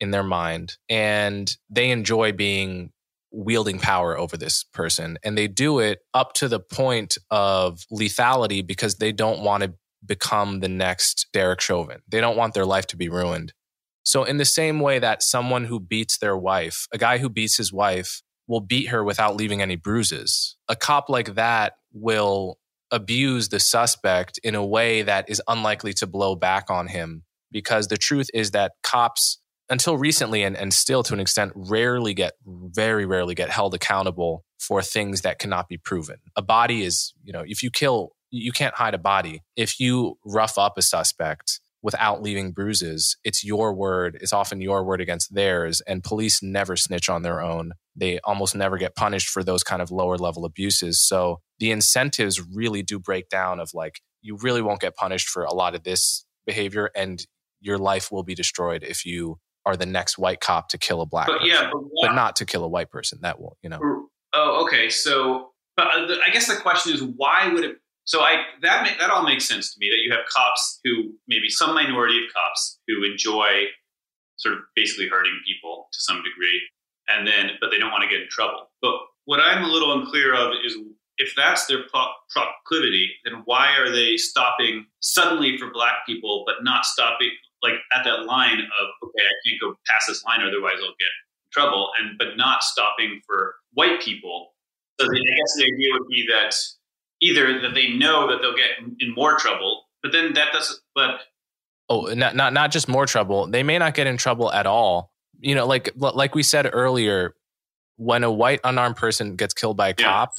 in their mind, and they enjoy being wielding power over this person. And they do it up to the point of lethality because they don't want to become the next Derek Chauvin. They don't want their life to be ruined. So, in the same way that someone who beats their wife, a guy who beats his wife, will beat her without leaving any bruises, a cop like that will abuse the suspect in a way that is unlikely to blow back on him. Because the truth is that cops, until recently and, and still to an extent, rarely get, very rarely get held accountable for things that cannot be proven. A body is, you know, if you kill, you can't hide a body. If you rough up a suspect, without leaving bruises. It's your word. It's often your word against theirs. And police never snitch on their own. They almost never get punished for those kind of lower level abuses. So the incentives really do break down of like, you really won't get punished for a lot of this behavior and your life will be destroyed if you are the next white cop to kill a black but, person. Yeah, but, but not to kill a white person. That will, you know. Oh, okay. So, but uh, I guess the question is, why would it so I that that all makes sense to me that you have cops who maybe some minority of cops who enjoy sort of basically hurting people to some degree, and then but they don't want to get in trouble. But what I'm a little unclear of is if that's their proclivity, then why are they stopping suddenly for black people, but not stopping like at that line of okay, I can't go past this line, otherwise I'll get in trouble, and but not stopping for white people. So the, I guess the idea would be that either that they know that they'll get in more trouble, but then that doesn't. But oh, not not not just more trouble. They may not get in trouble at all. You know, like like we said earlier, when a white unarmed person gets killed by a cop,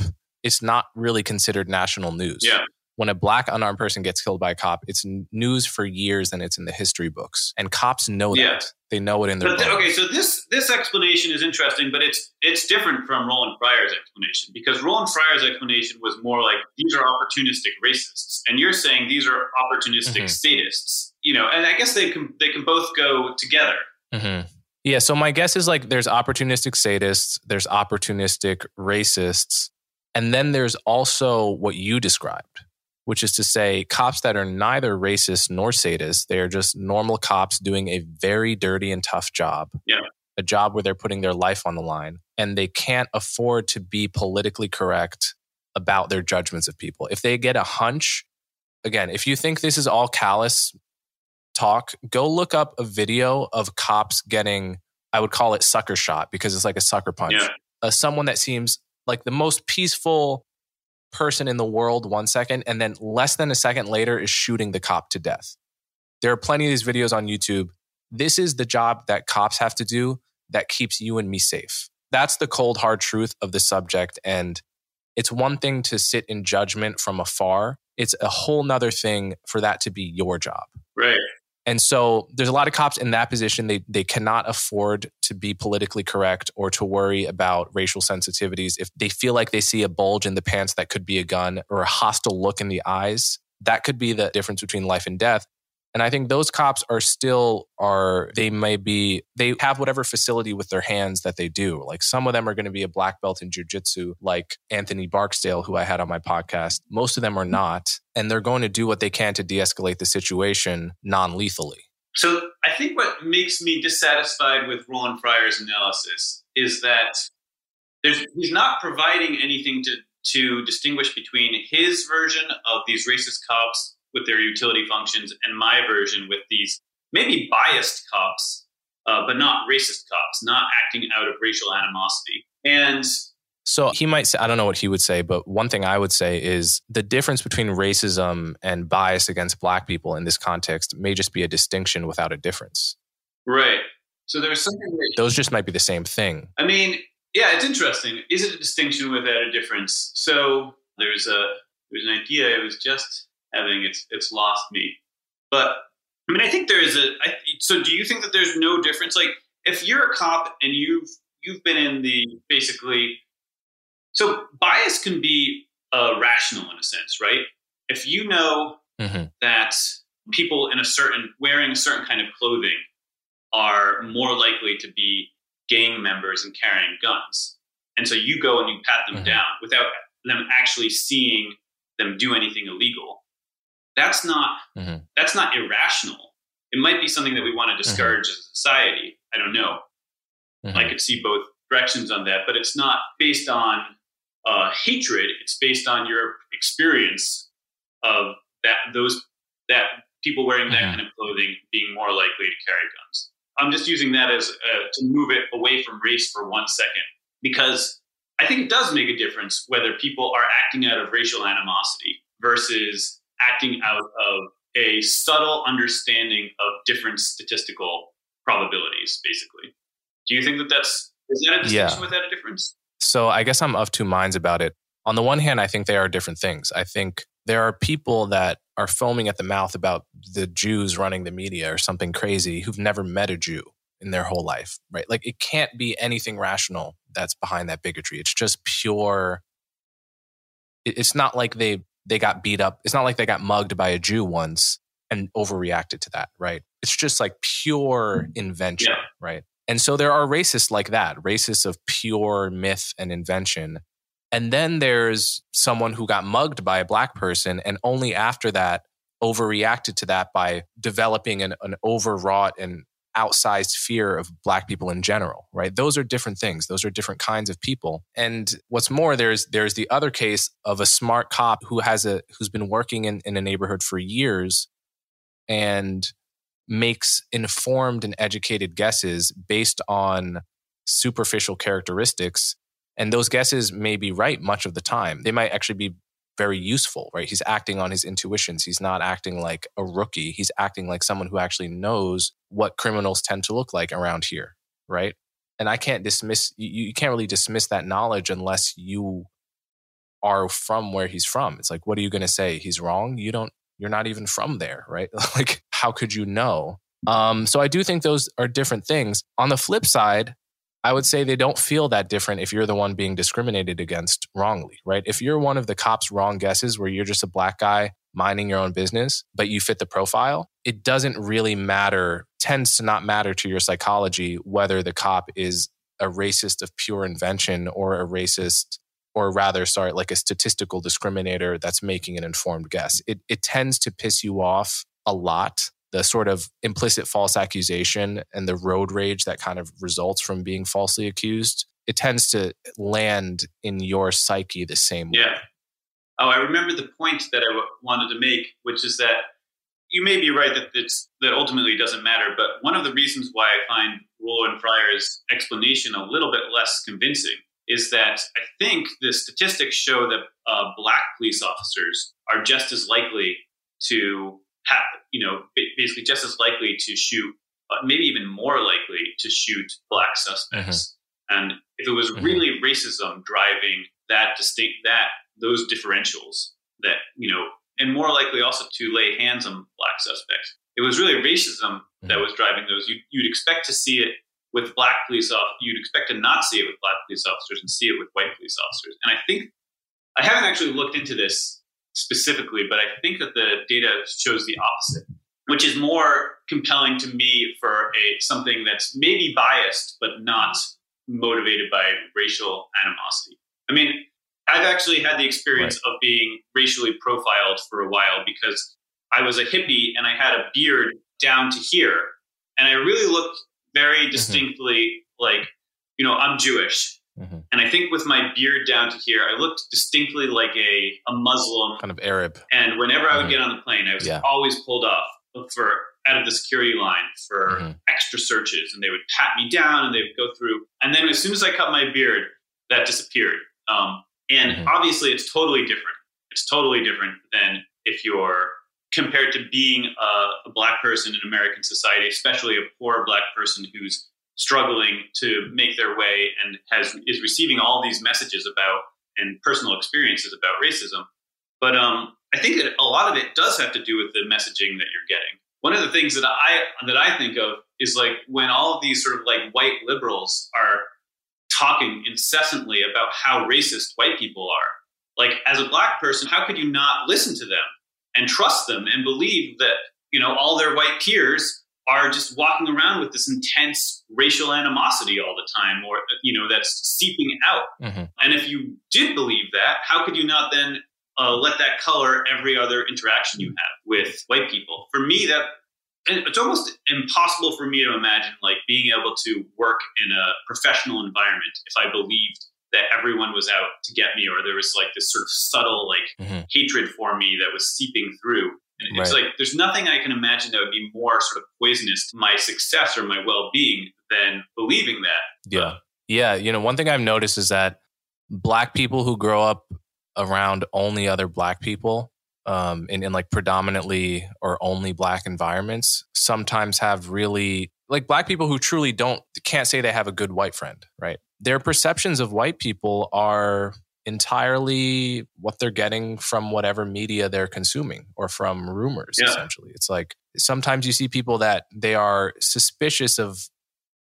it's not really considered national news. Yeah when a black unarmed person gets killed by a cop, it's news for years and it's in the history books. And cops know yeah. that. They know it in their. But, okay, so this this explanation is interesting, but it's it's different from Roland Fryer's explanation because Roland Fryer's explanation was more like these are opportunistic racists, and you're saying these are opportunistic mm-hmm. statists. You know, and I guess they can they can both go together. Mm-hmm. Yeah. So my guess is like there's opportunistic sadists, there's opportunistic racists, and then there's also what you described which is to say, cops that are neither racist nor sadist. They are just normal cops doing a very dirty and tough job. Yeah. A job where they're putting their life on the line and they can't afford to be politically correct about their judgments of people. If they get a hunch, again, if you think this is all callous talk, go look up a video of cops getting, I would call it sucker shot because it's like a sucker punch. Yeah. Uh, someone that seems like the most peaceful, person in the world one second and then less than a second later is shooting the cop to death. There are plenty of these videos on YouTube. This is the job that cops have to do that keeps you and me safe. That's the cold, hard truth of the subject. And it's one thing to sit in judgment from afar. It's a whole nother thing for that to be your job. Right. And so there's a lot of cops in that position. They, they cannot afford to be politically correct or to worry about racial sensitivities. If they feel like they see a bulge in the pants that could be a gun or a hostile look in the eyes, that could be the difference between life and death. And I think those cops are still are they may be they have whatever facility with their hands that they do. Like some of them are going to be a black belt in jujitsu, like Anthony Barksdale, who I had on my podcast. Most of them are not, and they're going to do what they can to de-escalate the situation non-lethally. So I think what makes me dissatisfied with Roland Fryer's analysis is that he's not providing anything to to distinguish between his version of these racist cops with their utility functions and my version with these maybe biased cops, uh, but not racist cops, not acting out of racial animosity. And so he might say, I don't know what he would say, but one thing I would say is the difference between racism and bias against black people in this context may just be a distinction without a difference. Right. So there's something. Those just might be the same thing. I mean, Yeah, it's interesting. Is it a distinction without a difference? So there's a there's an idea. It was just having it's it's lost me, but I mean, I think there is a. I, so, do you think that there's no difference? Like, if you're a cop and you've you've been in the basically, so bias can be uh, rational in a sense, right? If you know mm-hmm. that people in a certain wearing a certain kind of clothing are more likely to be gang members and carrying guns, and so you go and you pat them mm-hmm. down without them actually seeing them do anything illegal. That's not mm-hmm. that's not irrational. It might be something that we want to mm-hmm. discourage as a society. I don't know. Mm-hmm. I could see both directions on that, but it's not based on uh, hatred. It's based on your experience of that those that people wearing that mm-hmm. kind of clothing being more likely to carry guns. I'm just using that as uh, to move it away from race for one second because I think it does make a difference whether people are acting out of racial animosity versus acting out of a subtle understanding of different statistical probabilities, basically. Do you think that that's is that a distinction yeah. without a difference? So I guess I'm of two minds about it. On the one hand, I think they are different things. I think there are people that are foaming at the mouth about the Jews running the media or something crazy who've never met a Jew in their whole life, right? Like it can't be anything rational that's behind that bigotry. It's just pure. It's not like they they got beat up. It's not like they got mugged by a Jew once and overreacted to that, right? It's just like pure mm-hmm. invention, yeah. right? And so there are racists like that, racists of pure myth and invention. And then there's someone who got mugged by a black person and only after that overreacted to that by developing an, an overwrought and outsized fear of black people in general right? Those are different things. Those are different kinds of people. And what's more there's there's the other case of a smart cop who has a who's been working in, in a neighborhood for years and makes informed and educated guesses based on superficial characteristics. And those guesses may be right much of the time. They might actually be very useful, right? He's acting on his intuitions. He's not acting like a rookie. He's acting like someone who actually knows what criminals tend to look like around here, right? And I can't dismiss, you, you can't really dismiss that knowledge unless you are from where he's from. It's like, what are you going to say? He's wrong. You don't, you're not even from there, right? like, how could you know? Um, so I do think those are different things. On the flip side, I would say they don't feel that different if you're the one being discriminated against wrongly, right? If you're one of the cops' wrong guesses where you're just a black guy minding your own business, but you fit the profile, it doesn't really matter, tends to not matter to your psychology whether the cop is a racist of pure invention or a racist or rather sorry like a statistical discriminator that's making an informed guess it, it tends to piss you off a lot the sort of implicit false accusation and the road rage that kind of results from being falsely accused, it tends to land in your psyche the same way. Yeah. Oh, I remember the point that I w- wanted to make, which is that you may be right that it's, that ultimately doesn't matter, but one of the reasons why I find Roland Fryer's explanation a little bit less convincing is that I think the statistics show that uh, black police officers are just as likely to have, you know, basically just as likely to shoot, but maybe even more likely to shoot black suspects. Mm-hmm. And if it was mm-hmm. really racism driving that distinct, that those differentials that, you know, and more likely also to lay hands on black suspects. It was really racism mm-hmm. that was driving those. You, you'd expect to see it with black police officers. You'd expect to not see it with black police officers and see it with white police officers. And I think I haven't actually looked into this specifically, but I think that the data shows the opposite, which is more compelling to me for a something that's maybe biased but not motivated by racial animosity. I mean, I've actually had the experience right. of being racially profiled for a while because I was a hippie and I had a beard down to here, and I really looked very mm-hmm. distinctly mm-hmm. like, you know, I'm Jewish Mm-hmm. And I think with my beard down to here, I looked distinctly like a, a Muslim. Kind of Arab. And whenever mm-hmm. I would mm-hmm. get on the plane, I was yeah. always pulled off for out of the security line for mm-hmm. extra searches. And they would pat me down and they would go through. And then as soon as I cut my beard, that disappeared. Um, and mm-hmm. obviously, it's totally different. It's totally different than if you're compared to being a, a black person in American society, especially a poor black person who's struggling to make their way and has is receiving all these messages about and personal experiences about racism. But um, I think that a lot of it does have to do with the messaging that you're getting. One of the things that I that I think of is like when all of these sort of like white liberals are talking incessantly about how racist white people are. Like as a black person, how could you not listen to them and trust them and believe that you know all their white peers are just walking around with this intense racial animosity all the time or you know that's seeping out mm-hmm. and if you did believe that how could you not then uh, let that color every other interaction you have with white people for me that it's almost impossible for me to imagine like being able to work in a professional environment if i believed that everyone was out to get me or there was like this sort of subtle like mm-hmm. hatred for me that was seeping through and it's right. like there's nothing I can imagine that would be more sort of poisonous to my success or my well being than believing that. Yeah. Yeah. You know, one thing I've noticed is that black people who grow up around only other black people um, in, in like predominantly or only black environments sometimes have really like black people who truly don't can't say they have a good white friend, right? Their perceptions of white people are entirely what they're getting from whatever media they're consuming or from rumors yeah. essentially it's like sometimes you see people that they are suspicious of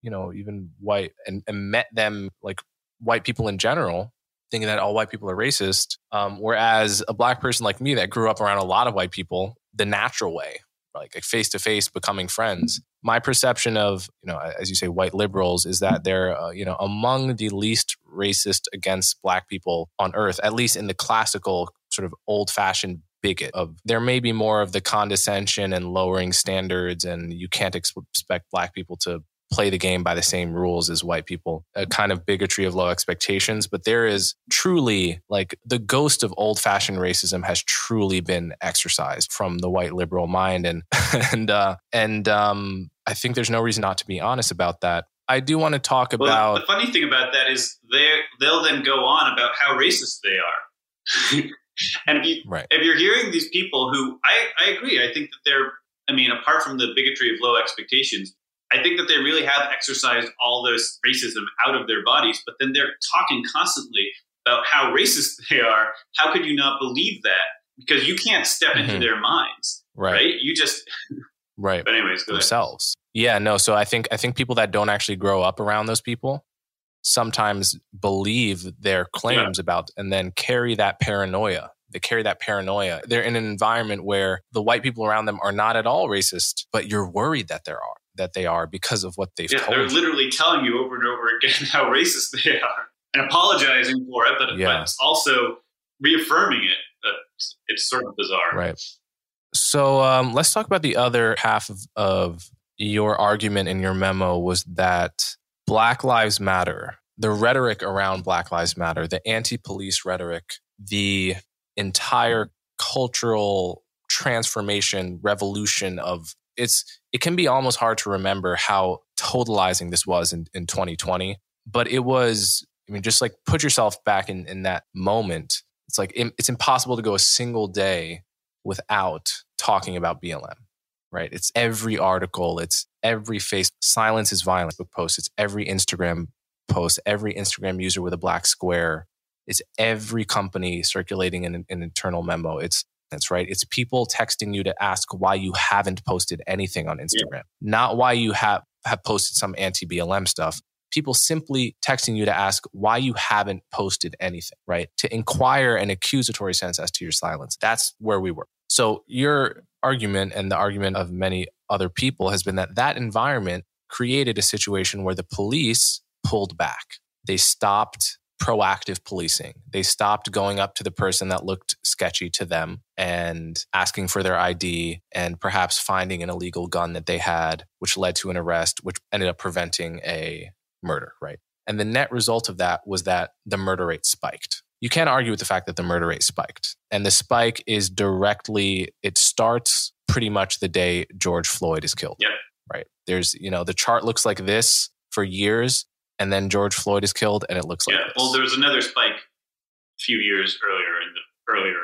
you know even white and, and met them like white people in general thinking that all white people are racist um, whereas a black person like me that grew up around a lot of white people the natural way like face to face becoming friends my perception of you know as you say white liberals is that they're uh, you know among the least racist against black people on earth at least in the classical sort of old fashioned bigot of there may be more of the condescension and lowering standards and you can't expect black people to play the game by the same rules as white people, a kind of bigotry of low expectations. But there is truly like the ghost of old fashioned racism has truly been exorcised from the white liberal mind. And, and, uh, and, um, I think there's no reason not to be honest about that. I do want to talk well, about. The funny thing about that is they they'll then go on about how racist they are. and if you right. if you're hearing these people who I, I agree, I think that they're I mean, apart from the bigotry of low expectations, I think that they really have exorcised all this racism out of their bodies, but then they're talking constantly about how racist they are. How could you not believe that? Because you can't step mm-hmm. into their minds, right. right? You just right. But anyways, go themselves. Ahead. Yeah, no. So I think I think people that don't actually grow up around those people sometimes believe their claims yeah. about and then carry that paranoia they carry that paranoia. They're in an environment where the white people around them are not at all racist, but you're worried that there are that they are because of what they've yeah, told they're you. literally telling you over and over again how racist they are and apologizing for it, but, yeah. but also reaffirming it. It's, it's sort of bizarre. Right. So um, let's talk about the other half of, of your argument in your memo was that Black Lives Matter, the rhetoric around Black Lives Matter, the anti police rhetoric, the entire cultural transformation, revolution of it's it can be almost hard to remember how totalizing this was in, in 2020. But it was, I mean, just like put yourself back in, in that moment. It's like it's impossible to go a single day without talking about BLM, right? It's every article, it's every face. Silence is violence book post. It's every Instagram post, every Instagram user with a black square. It's every company circulating an, an internal memo. It's that's right. It's people texting you to ask why you haven't posted anything on Instagram, yeah. not why you have, have posted some anti BLM stuff. People simply texting you to ask why you haven't posted anything, right? To inquire an accusatory sense as to your silence. That's where we were. So your argument and the argument of many other people has been that that environment created a situation where the police pulled back. They stopped proactive policing. They stopped going up to the person that looked sketchy to them and asking for their ID and perhaps finding an illegal gun that they had, which led to an arrest, which ended up preventing a murder, right? And the net result of that was that the murder rate spiked. You can't argue with the fact that the murder rate spiked. And the spike is directly, it starts pretty much the day George Floyd is killed. Yeah. Right. There's, you know, the chart looks like this for years and then George Floyd is killed, and it looks like yeah. This. Well, there was another spike a few years earlier in the earlier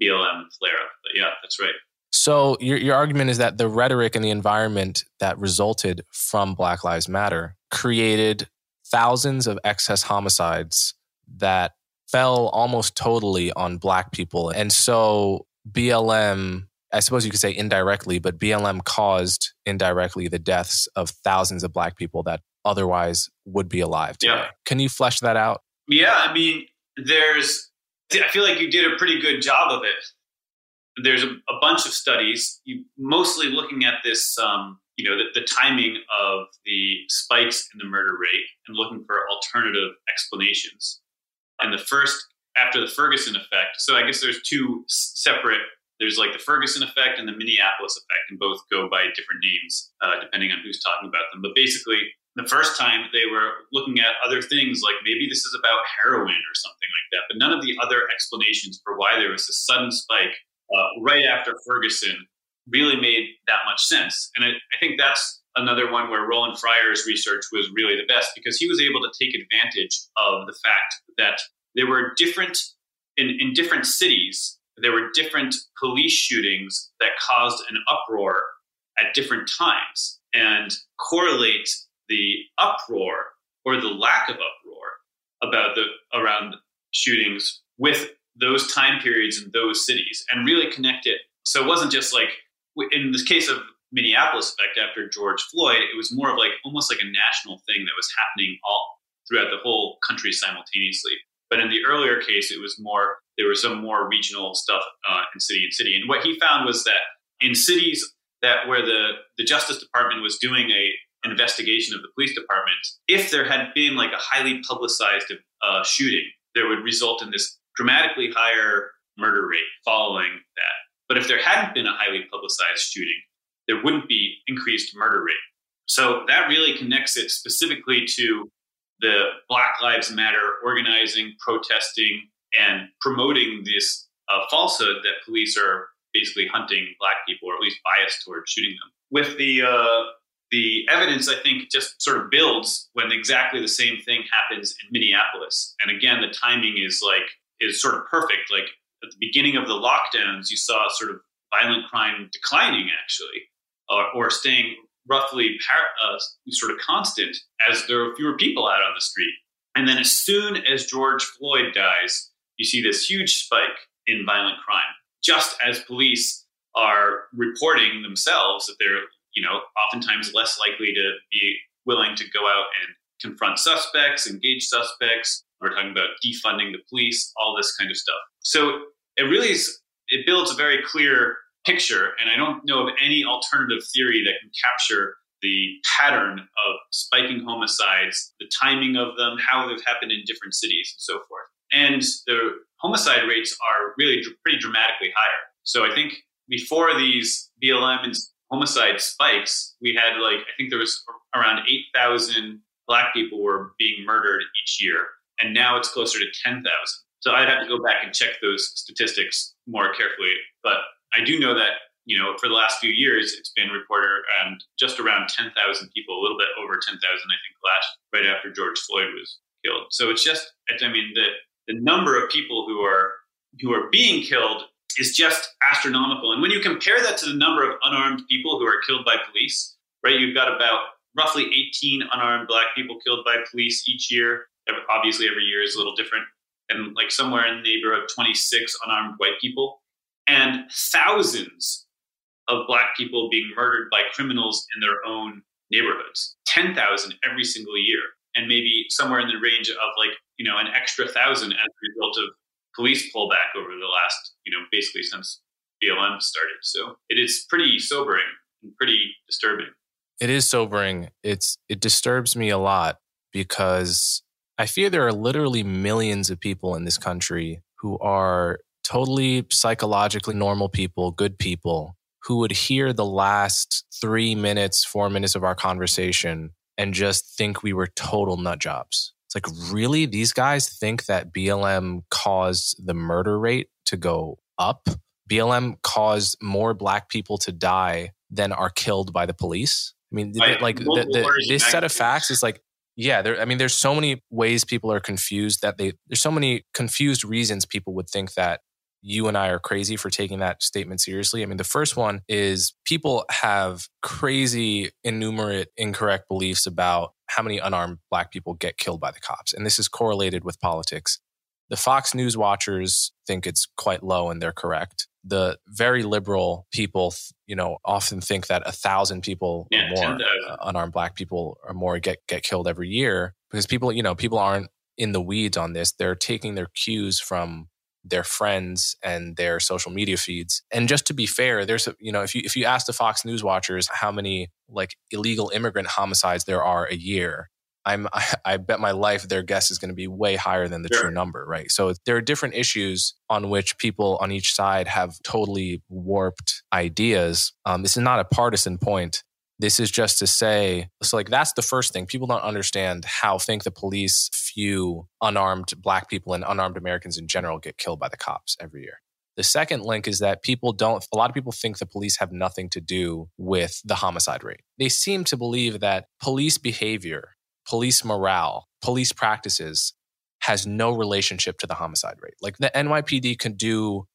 BLM flare up, but yeah, that's right. So your your argument is that the rhetoric and the environment that resulted from Black Lives Matter created thousands of excess homicides that fell almost totally on black people. And so BLM, I suppose you could say indirectly, but BLM caused indirectly the deaths of thousands of black people that otherwise would be alive today. Yeah. Can you flesh that out? Yeah, I mean, there's I feel like you did a pretty good job of it there's a, a, bunch of studies, you, mostly looking at this, um, you know, the, the, timing of the spikes in the murder rate and looking for alternative explanations. And the first, after the Ferguson effect, so I guess there's two separate. There's like the Ferguson effect and the Minneapolis effect, and both go by different names uh, depending on who's talking about them. But basically, the first time they were looking at other things like maybe this is about heroin or something like that, but none of the other explanations for why there was a sudden spike uh, right after Ferguson really made that much sense. And I, I think that's another one where Roland Fryer's research was really the best because he was able to take advantage of the fact that there were different in, in different cities there were different police shootings that caused an uproar at different times and correlate the uproar or the lack of uproar about the around shootings with those time periods in those cities and really connect it. So it wasn't just like in the case of Minneapolis effect after George Floyd, it was more of like almost like a national thing that was happening all throughout the whole country simultaneously. But in the earlier case, it was more there was some more regional stuff uh, in city and city. And what he found was that in cities that where the the Justice Department was doing a investigation of the police department, if there had been like a highly publicized uh, shooting, there would result in this dramatically higher murder rate following that. But if there hadn't been a highly publicized shooting, there wouldn't be increased murder rate. So that really connects it specifically to the Black Lives Matter organizing, protesting, and promoting this uh, falsehood that police are basically hunting black people, or at least biased towards shooting them. With the uh, the evidence, I think, just sort of builds when exactly the same thing happens in Minneapolis. And again, the timing is like is sort of perfect. Like at the beginning of the lockdowns, you saw sort of violent crime declining actually, or, or staying roughly par- uh, sort of constant as there are fewer people out on the street. And then as soon as George Floyd dies, you see this huge spike in violent crime, just as police are reporting themselves that they're, you know, oftentimes less likely to be willing to go out and confront suspects, engage suspects, we're talking about defunding the police, all this kind of stuff. So it really is, it builds a very clear picture. And I don't know of any alternative theory that can capture the pattern of spiking homicides, the timing of them, how they've happened in different cities, and so forth. And the homicide rates are really pretty dramatically higher. So I think before these BLM and homicide spikes, we had like, I think there was around 8,000 black people were being murdered each year and now it's closer to 10,000. So I'd have to go back and check those statistics more carefully. But I do know that, you know, for the last few years, it's been reported around just around 10,000 people, a little bit over 10,000, I think, last right after George Floyd was killed. So it's just, I mean, the, the number of people who are who are being killed is just astronomical. And when you compare that to the number of unarmed people who are killed by police, right, you've got about roughly 18 unarmed black people killed by police each year. Obviously every year is a little different. And like somewhere in the neighborhood of 26 unarmed white people and thousands of black people being murdered by criminals in their own neighborhoods. 10,000 every single year. And maybe somewhere in the range of like you know an extra thousand as a result of police pullback over the last you know basically since BLM started. So it is pretty sobering and pretty disturbing. It is sobering. It's it disturbs me a lot because I fear there are literally millions of people in this country who are totally psychologically normal people, good people, who would hear the last three minutes, four minutes of our conversation and just think we were total nut jobs. It's like, really? These guys think that BLM caused the murder rate to go up? BLM caused more black people to die than are killed by the police? I mean, like the, the, this set of facts is like yeah, there. I mean, there's so many ways people are confused that they. There's so many confused reasons people would think that you and I are crazy for taking that statement seriously. I mean, the first one is people have crazy, innumerate, incorrect beliefs about how many unarmed black people get killed by the cops. And this is correlated with politics. The Fox News watchers think it's quite low and they're correct. The very liberal people, you know, often think that a thousand people yeah, or more uh, unarmed black people or more get, get killed every year because people, you know, people aren't in the weeds on this. They're taking their cues from their friends and their social media feeds. And just to be fair, there's a, you know, if you if you ask the Fox News watchers how many like illegal immigrant homicides there are a year, I'm I, I bet my life their guess is going to be way higher than the sure. true number, right? So there are different issues on which people on each side have totally warped ideas. Um, this is not a partisan point. This is just to say, so like that's the first thing. People don't understand how think the police few unarmed black people and unarmed Americans in general get killed by the cops every year. The second link is that people don't, a lot of people think the police have nothing to do with the homicide rate. They seem to believe that police behavior, police morale, police practices has no relationship to the homicide rate. Like the NYPD could do,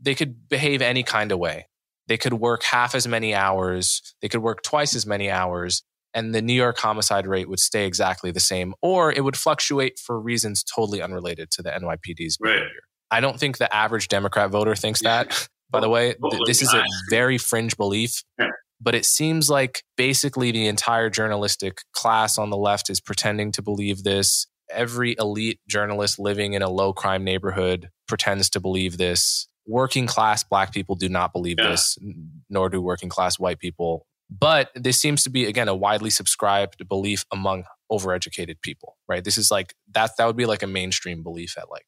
they could behave any kind of way. They could work half as many hours, they could work twice as many hours, and the New York homicide rate would stay exactly the same, or it would fluctuate for reasons totally unrelated to the NYPD's behavior. Right. I don't think the average Democrat voter thinks that. By the way, th- this is a very fringe belief. But it seems like basically the entire journalistic class on the left is pretending to believe this. Every elite journalist living in a low crime neighborhood pretends to believe this working class black people do not believe yeah. this, nor do working class white people. But this seems to be, again, a widely subscribed belief among overeducated people, right? This is like that, that would be like a mainstream belief at like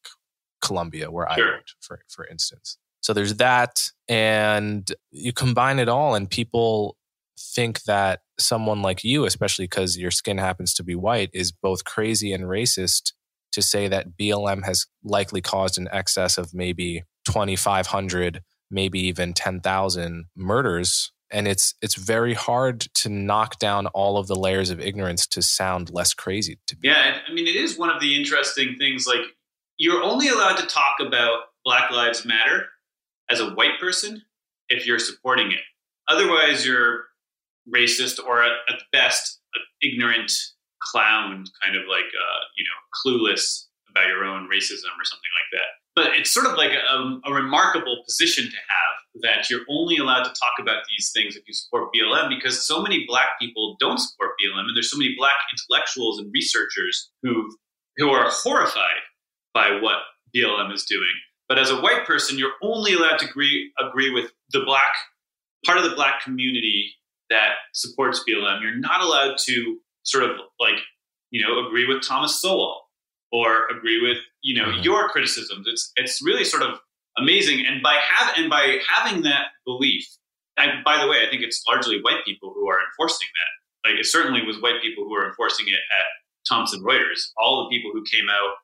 Columbia, where sure. I went, for, for instance. So there's that. And you combine it all, and people think that someone like you, especially because your skin happens to be white, is both crazy and racist to say that BLM has likely caused an excess of maybe 2,500, maybe even 10,000 murders. And it's it's very hard to knock down all of the layers of ignorance to sound less crazy to me. Yeah, I mean, it is one of the interesting things. Like, you're only allowed to talk about Black Lives Matter as a white person if you're supporting it. Otherwise, you're racist or at, at best ignorant clown, kind of like uh, you know clueless about your own racism or something like that but it's sort of like a, um, a, remarkable position to have that you're only allowed to talk about these things if you support BLM because so many black people don't support BLM and there's so many black intellectuals and researchers who who are horrified by what BLM is doing. But as a white person, you're only allowed to agree agree with the black part of the black community that supports BLM. You're not allowed to sort of like you know agree with Thomas Sowell or agree with you know mm-hmm. your criticisms. It's it's really sort of amazing. And by have and by having that belief, and by the way, I think it's largely white people who are enforcing that. Like it certainly was white people who were enforcing it at Thomson Reuters. All the people who came out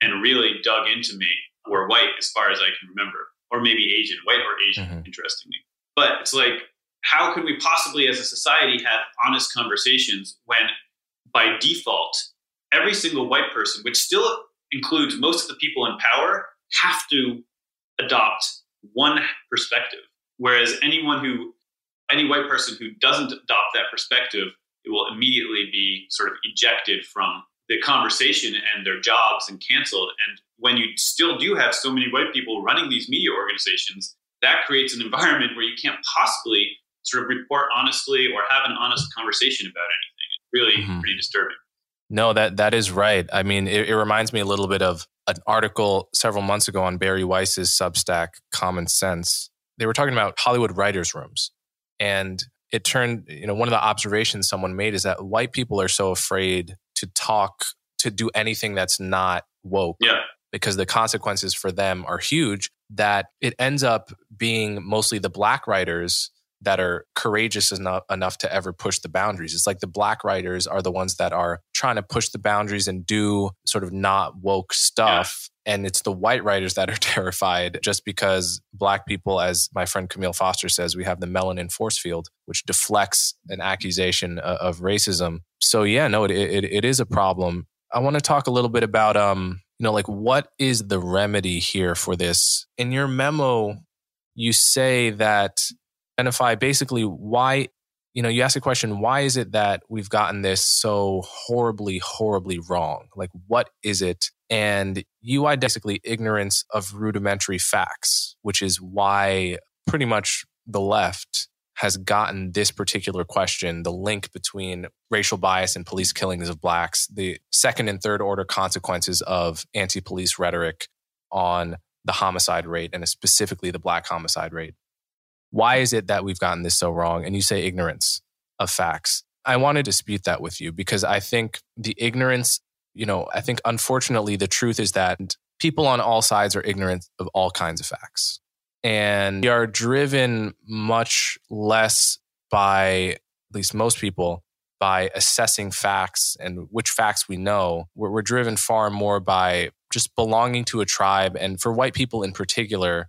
and really dug into me were white, as far as I can remember, or maybe Asian, white or Asian, mm-hmm. interestingly. But it's like, how could we possibly, as a society, have honest conversations when, by default, every single white person, which still includes most of the people in power, have to adopt one perspective. Whereas anyone who, any white person who doesn't adopt that perspective, it will immediately be sort of ejected from the conversation and their jobs and canceled. And when you still do have so many white people running these media organizations, that creates an environment where you can't possibly sort of report honestly or have an honest conversation about anything. It's really mm-hmm. pretty disturbing. No, that that is right. I mean, it, it, reminds me a little bit of an article several months ago on Bari Weiss's Substack, Common Sense. They were talking about Hollywood writers' rooms, and it turned. You know, one of the observations someone made is that white people are so afraid to talk, to do anything that's not woke, yeah. because the consequences for them are huge. That it ends up being mostly the black writers that are courageous enough, enough to ever push the boundaries. It's like the black writers are the ones that are trying to push the boundaries and do sort of not woke stuff. Yeah. And it's the white writers that are terrified just because black people, as my friend Camille Foster says, we have the melanin force field, which deflects an accusation of racism. So, yeah, no, it, it, it is a problem. I want to talk a little bit about um, you know, like what is the remedy here for this? In your memo, you say that identify basically why, you know, you ask the question, why is it that we've gotten this so horribly, horribly wrong? Like, what is it? And you basically ignorance of rudimentary facts, which is why pretty much the left has gotten this particular question the link between racial bias and police killings of blacks, the second and third order consequences of anti police rhetoric on the homicide rate and specifically the black homicide rate. Why is it that we've gotten this so wrong? And you say ignorance of facts. I want to dispute that with you because I think the ignorance, you know, I think unfortunately the truth is that people on all sides are ignorant of all kinds of facts and we are driven much less by at least most people by assessing facts and which facts we know we're, we're, driven far more by just belonging to a tribe and for white people in particular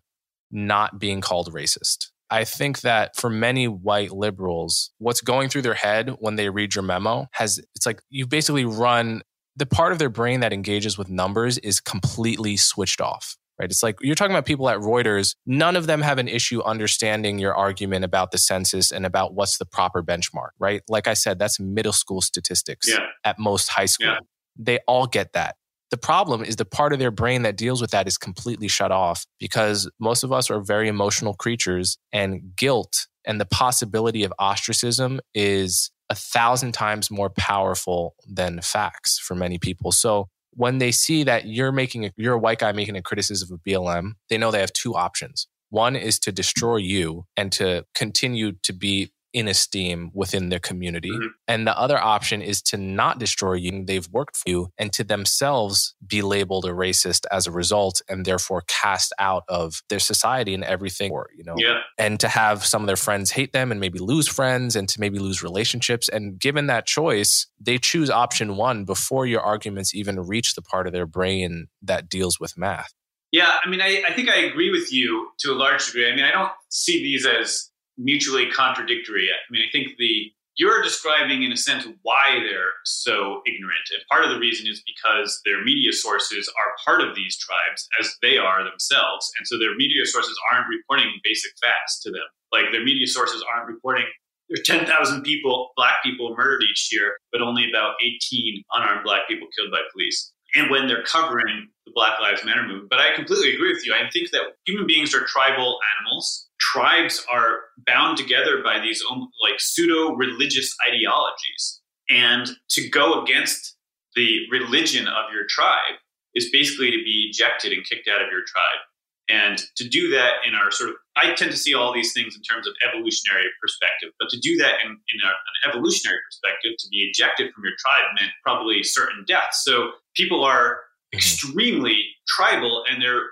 not being called racist i think that for many white liberals what's going through their head when they read your memo has it's like you've basically run the part of their brain that engages with numbers is completely switched off right? It's like you're talking about people at Reuters. None of them have an issue understanding your argument about the census and about what's the proper benchmark, right? Like I said, that's middle school statistics yeah. at most high school. Yeah. They all get that. The problem is the part of their brain that deals with that is completely shut off because most of us are very emotional creatures and guilt and the possibility of ostracism is a thousand times more powerful than facts for many people. So when they see that you're making a, you're a white guy making a criticism of BLM, they know they have two options. One is to destroy you and to continue to be in esteem within their community. Mm-hmm. And the other option is to not destroy you. They've worked for you and to themselves be labeled a racist as a result and therefore cast out of their society and everything, or, you know, yeah. and to have some of their friends hate them and maybe lose friends and to maybe lose relationships. And given that choice, they choose option one before your arguments even reach the part of their brain that deals with math. Yeah, I mean, I, I think I agree with you to a large degree. I mean, I don't see these as mutually contradictory. I mean, I think the you're describing in a sense why they're so ignorant. And part of the reason is because their media sources are part of these tribes as they are themselves. And so their media sources aren't reporting basic facts to them. Like their media sources aren't reporting there's 10,000 people, black people murdered each year, but only about 18 unarmed black people killed by police. And when they're covering the Black Lives Matter movement. But I completely agree with you. I think that human beings are tribal animals tribes are bound together by these like pseudo religious ideologies. And to go against the religion of your tribe is basically to be ejected and kicked out of your tribe. And to do that in our sort of, I tend to see all these things in terms of evolutionary perspective, but to do that in, in a, an evolutionary perspective, to be ejected from your tribe meant probably certain death. So people are mm-hmm. extremely tribal and they're,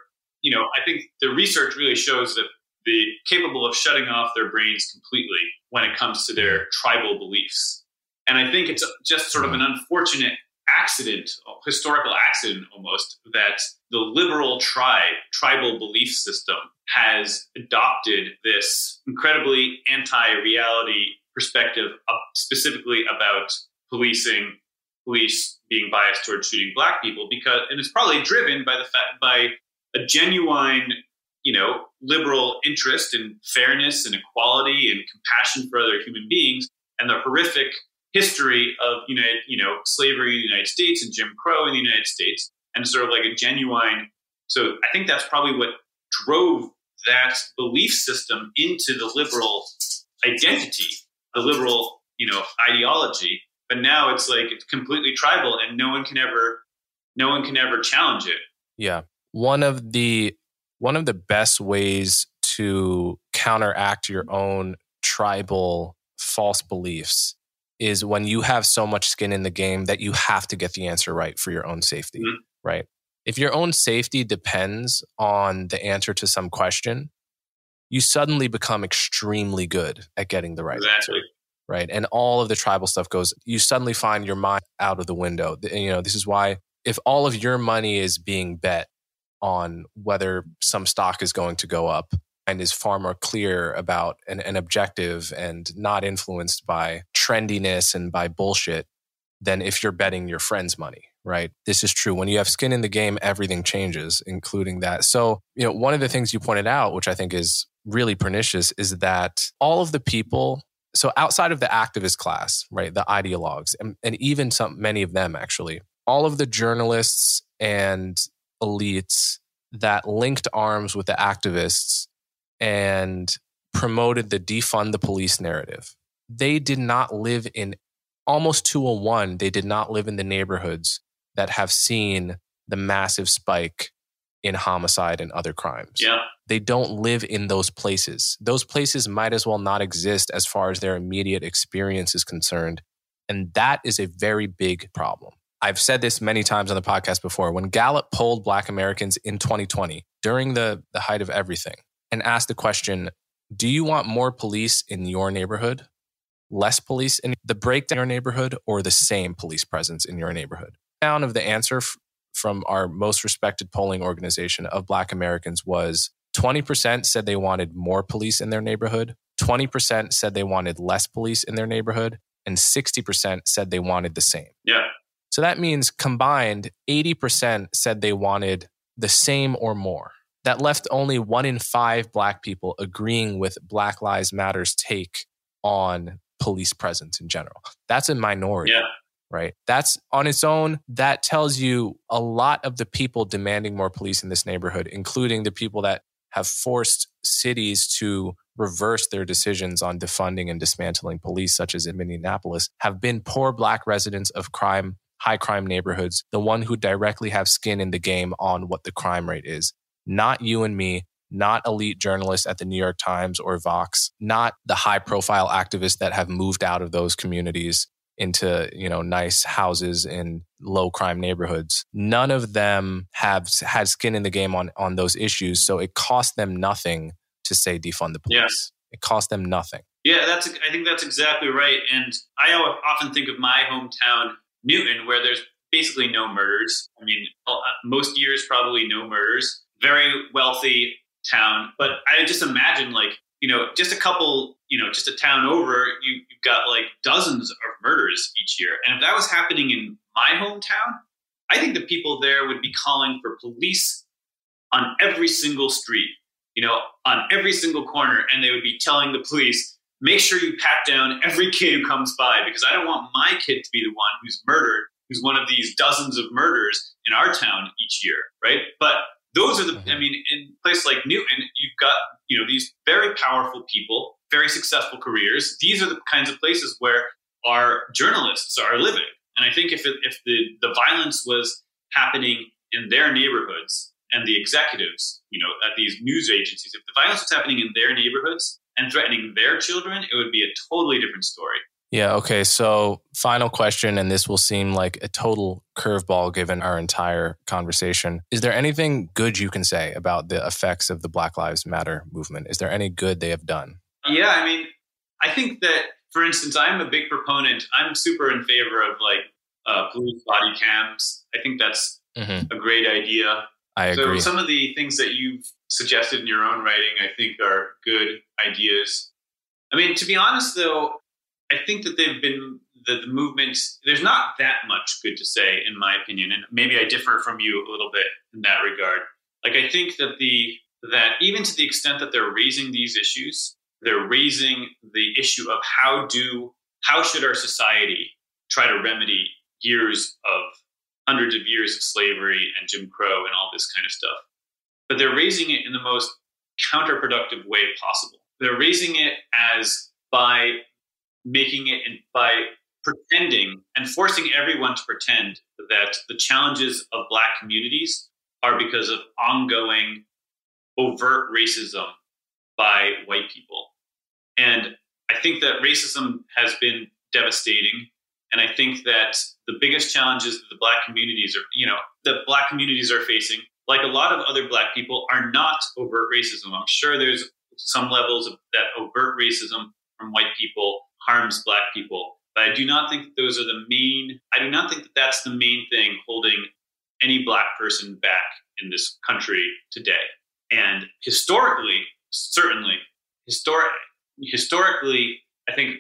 you know, I think the research really shows that the capable of shutting off their brains completely when it comes to their tribal beliefs. And I think it's just sort of an unfortunate accident, historical accident almost, that the liberal tribe, tribal belief system has adopted this incredibly anti reality perspective, specifically about policing, police being biased towards shooting black people, because, and it's probably driven by the fact, by a genuine you know, liberal interest in fairness and equality and compassion for other human beings, and the horrific history of United, you know, slavery in the United States and Jim Crow in the United States, and sort of like a genuine. So I think that's probably what drove that belief system into the liberal identity, the liberal, you know, ideology. But now it's like it's completely tribal, and no one can ever, no one can ever challenge it. Yeah, one of the one of the best ways to counteract your own tribal false beliefs is when you have so much skin in the game that you have to get the answer right for your own safety, mm-hmm. right? If your own safety depends on the answer to some question, you suddenly become extremely good at getting the right exactly. answer. Right. And all of the tribal stuff goes, you suddenly find your mind out of the window. You know, this is why if all of your money is being bet on whether some stock is going to go up and is far more clear about an, an objective and not influenced by trendiness and by bullshit than if you're betting your friend's money, right? This is true. When you have skin in the game, everything changes, including that. So, you know, one of the things you pointed out, which I think is really pernicious, is that all of the people, so outside of the activist class, right, the ideologues, and, and even some, many of them actually, all of the journalists and elites that linked arms with the activists and promoted the defund the police narrative. They did not live in almost 201, they did not live in the neighborhoods that have seen the massive spike in homicide and other crimes. Yeah. They don't live in those places. Those places might as well not exist as far as their immediate experience is concerned. And that is a very big problem. I've said this many times on the podcast before. When Gallup polled Black Americans in 2020, during the, the height of everything, and asked the question Do you want more police in your neighborhood, less police in the breakdown in your neighborhood, or the same police presence in your neighborhood? Down of the answer f- from our most respected polling organization of Black Americans was 20% said they wanted more police in their neighborhood, 20% said they wanted less police in their neighborhood, and 60% said they wanted the same. Yeah. So that means combined, 80% said they wanted the same or more. That left only one in five Black people agreeing with Black Lives Matter's take on police presence in general. That's a minority. Yeah. Right. That's on its own. That tells you a lot of the people demanding more police in this neighborhood, including the people that have forced cities to reverse their decisions on defunding and dismantling police, such as in Minneapolis, have been poor Black residents of crime, high crime neighborhoods, the one who directly have skin in the game on what the crime rate is. Not you and me, not elite journalists at the New York Times or Vox, not the high profile activists that have moved out of those communities into you know nice houses in low crime neighborhoods none of them have had skin in the game on on those issues so it cost them nothing to say defund the police Yes. it cost them nothing Yeah, that's. I think that's exactly right. And I often think of my hometown, Newton, where there's basically no murders. I mean, most years probably no murders. Very wealthy town, but I just imagine like you know, just a couple, you know, just a town over, you, you've got like dozens of murders each year. And if that was happening in my hometown, I think the people there would be calling for police on every single street, you know, on every single corner, and they would be telling the police, make sure you pat down every kid who comes by because I don't want my kid to be the one who's murdered, who's one of these dozens of murders in our town each year, right? But those are the, I mm-hmm. mean, in a place like Newton, you've got, you know, these very powerful people, very successful careers. These are the kinds of places where our journalists are living. And I think if, it, if the, the violence was happening in their neighborhoods and the executives, you know, at these news agencies, if the violence was happening in their neighborhoods and threatening their children, it would be a totally different story. yeah okay so final question and this will seem like a total curveball given our entire conversation is there anything good you can say about the effects of the black lives matter movement is there any good they have done Yeah, I mean, I think that, for instance, I'm a big proponent. I'm super in favor of like uh, police body cams. I think that's Mhm. a great idea. i agree So some of the things that you've suggested in your own writing, I think, are good ideas. I mean, to be honest, though, I think that they've been the, the movement. There's not that much good to say, in my opinion, and maybe I differ from you a little bit in that regard. Like, I think that the that even to the extent that they're raising these issues, they're raising the issue of how do how should our society try to remedy years of hundreds of years of slavery and Jim Crow and all this kind of stuff. But they're raising it in the most counterproductive way possible. They're raising it as by making it and by pretending and forcing everyone to pretend that the challenges of black communities are because of ongoing overt racism by white people. And I think that racism has been devastating. And I think that the biggest challenges that the black communities are, you know, the black communities are facing, like a lot of other black people, are not overt racism. I'm sure there's some levels of that overt racism from white people harms black people. But I do not think that those are the main, I do not think that that's the main thing holding any black person back in this country today. And historically, certainly, historic, historically, I think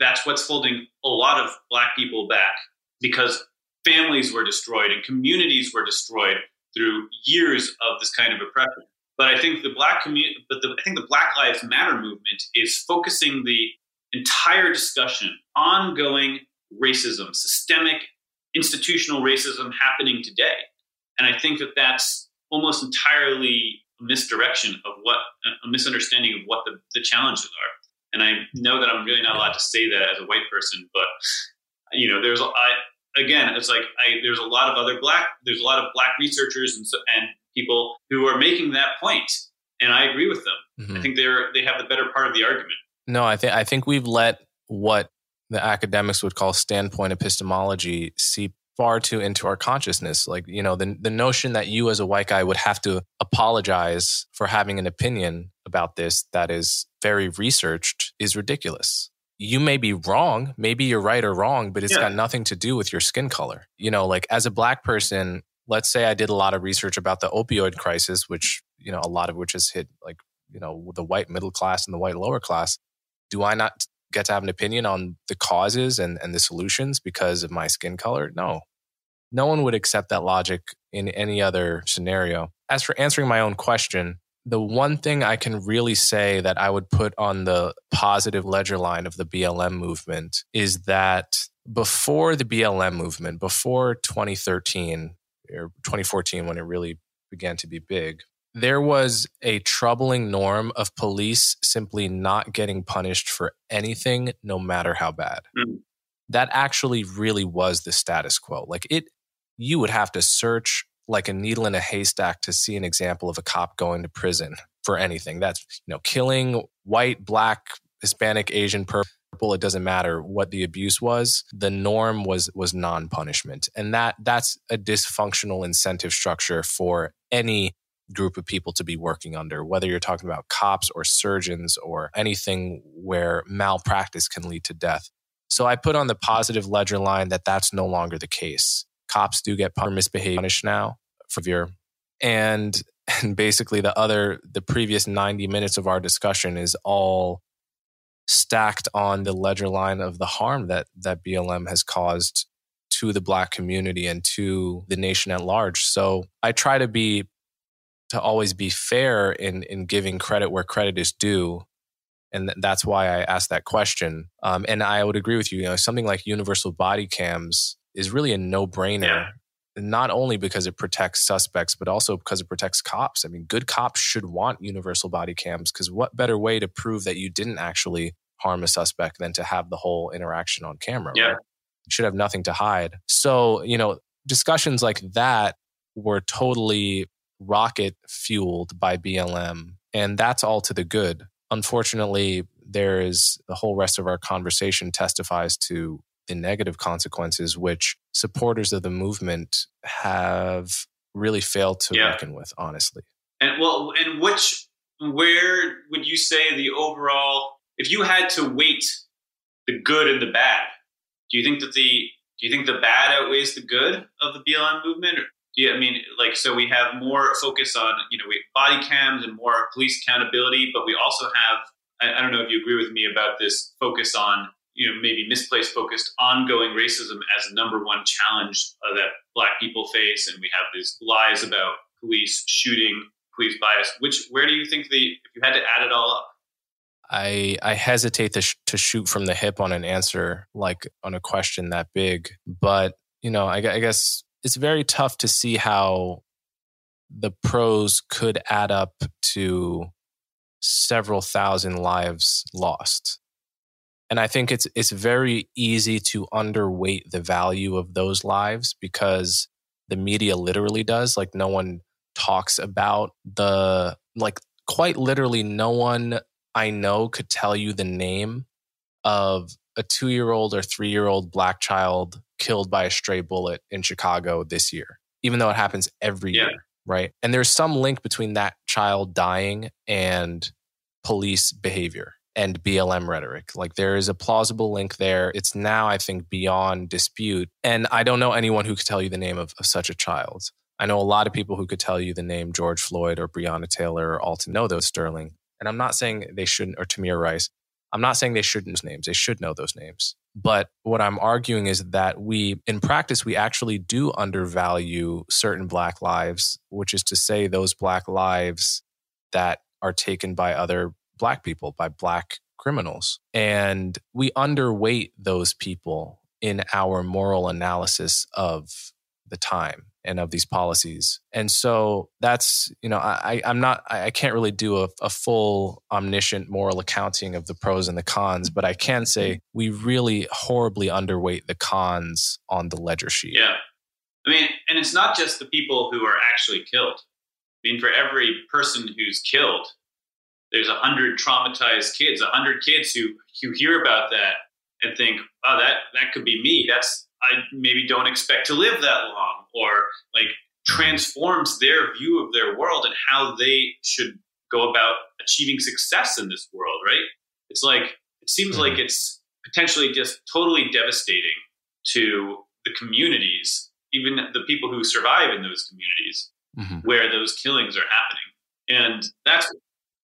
that's what's holding a lot of black people back because families were destroyed and communities were destroyed through years of this kind of oppression. But I think the black community, but the, I think the Black Lives Matter movement is focusing the entire discussion, ongoing racism, systemic institutional racism happening today. And I think that that's almost entirely a misdirection of what a misunderstanding of what the, the challenges are. And I know that I'm really not allowed to say that as a white person, but you know, there's I again, it's like I there's a lot of other black there's a lot of black researchers and and people who are making that point, and I agree with them. Mm-hmm. I think they're they have the better part of the argument. No, I think I think we've let what the academics would call standpoint epistemology seep far too into our consciousness. Like, you know, the, the notion that you as a white guy would have to apologize for having an opinion about this that is very researched is ridiculous. You may be wrong. Maybe you're right or wrong, but it's yeah. got nothing to do with your skin color. You know, like as a black person, let's say I did a lot of research about the opioid crisis, which, you know, a lot of which has hit like, you know, the white middle class and the white lower class. Do I not get to have an opinion on the causes and, and the solutions because of my skin color? No. No one would accept that logic in any other scenario. As for answering my own question, the one thing I can really say that I would put on the positive ledger line of the BLM movement is that before the BLM movement, before 2013 or 2014, when it really began to be big, there was a troubling norm of police simply not getting punished for anything, no matter how bad. Mm. That actually really was the status quo. Like it, you would have to search like a needle in a haystack to see an example of a cop going to prison for anything. That's, you know, killing white, black, Hispanic, Asian, purple, it doesn't matter what the abuse was. The norm was was non-punishment. And that that's a dysfunctional incentive structure for any group of people to be working under, whether you're talking about cops or surgeons or anything where malpractice can lead to death. So I put on the positive ledger line that that's no longer the case. Cops do get misbehaved punished now for your and and basically the other the previous 90 minutes of our discussion is all stacked on the ledger line of the harm that that BLM has caused to the black community and to the nation at large. So I try to be to always be fair in in giving credit where credit is due and that's why I asked that question. Um, and I would agree with you. You know, something like universal body cams is really a no brainer. Yeah. Not only because it protects suspects, but also because it protects cops. I mean, good cops should want universal body cams because what better way to prove that you didn't actually harm a suspect than to have the whole interaction on camera? Yeah. Right? You should have nothing to hide. So, you know, discussions like that were totally rocket fueled by BLM. And that's all to the good. Unfortunately, there is the whole rest of our conversation testifies to the negative consequences, which supporters of the movement have really failed to yeah. reckon with, honestly. And well, and which, where would you say the overall, if you had to weight the good and the bad, do you think that the, do you think the bad outweighs the good of the BLM movement? Yeah, I mean, like, so we have more focus on, you know, we body cams and more police accountability, but we also have, I, I don't know if you agree with me about this focus on, you know, maybe misplaced focused ongoing racism as a number one challenge uh, that Black people face, and we have these lies about police shooting, police bias. Which, where do you think the, if you had to add it all up? I I hesitate to sh- to shoot from the hip on an answer like on a question that big, but you know, I, I guess it's very tough to see how the pros could add up to several thousand lives lost. And I think it's it's very easy to underweight the value of those lives because the media literally does. Like no one talks about the like quite literally no one I know could tell you the name of a two year old or three year old black child killed by a stray bullet in Chicago this year, even though it happens every yeah. year, right? And there's some link between that child dying and police behavior and BLM rhetoric. Like there is a plausible link there. It's now, I think, beyond dispute. And I don't know anyone who could tell you the name of, of such a child. I know a lot of people who could tell you the name George Floyd or Breonna Taylor or Alton Know those Sterling. And I'm not saying they shouldn't, or Tamir Rice. I'm not saying they shouldn't know names, they should know those names. But what I'm arguing is that we, in practice, we actually do undervalue certain Black lives, which is to say, those Black lives that are taken by other Black people, by Black criminals. And we underweight those people in our moral analysis of the time and of these policies. And so that's, you know, I, I'm not, I can't really do a, a, full omniscient moral accounting of the pros and the cons, but I can say mm-hmm. we really horribly underweight the cons on the ledger sheet. Yeah. I mean, and it's not just the people who are actually killed. I mean, for every person who's killed, there's a hundred traumatized kids, a hundred kids who, who hear about that and think, oh, that, that could be me. That's, I maybe don't expect to live that long or like transforms their view of their world and how they should go about achieving success in this world, right? It's like, it seems mm-hmm. like it's potentially just totally devastating to the communities, even the people who survive in those communities mm-hmm. where those killings are happening. And that's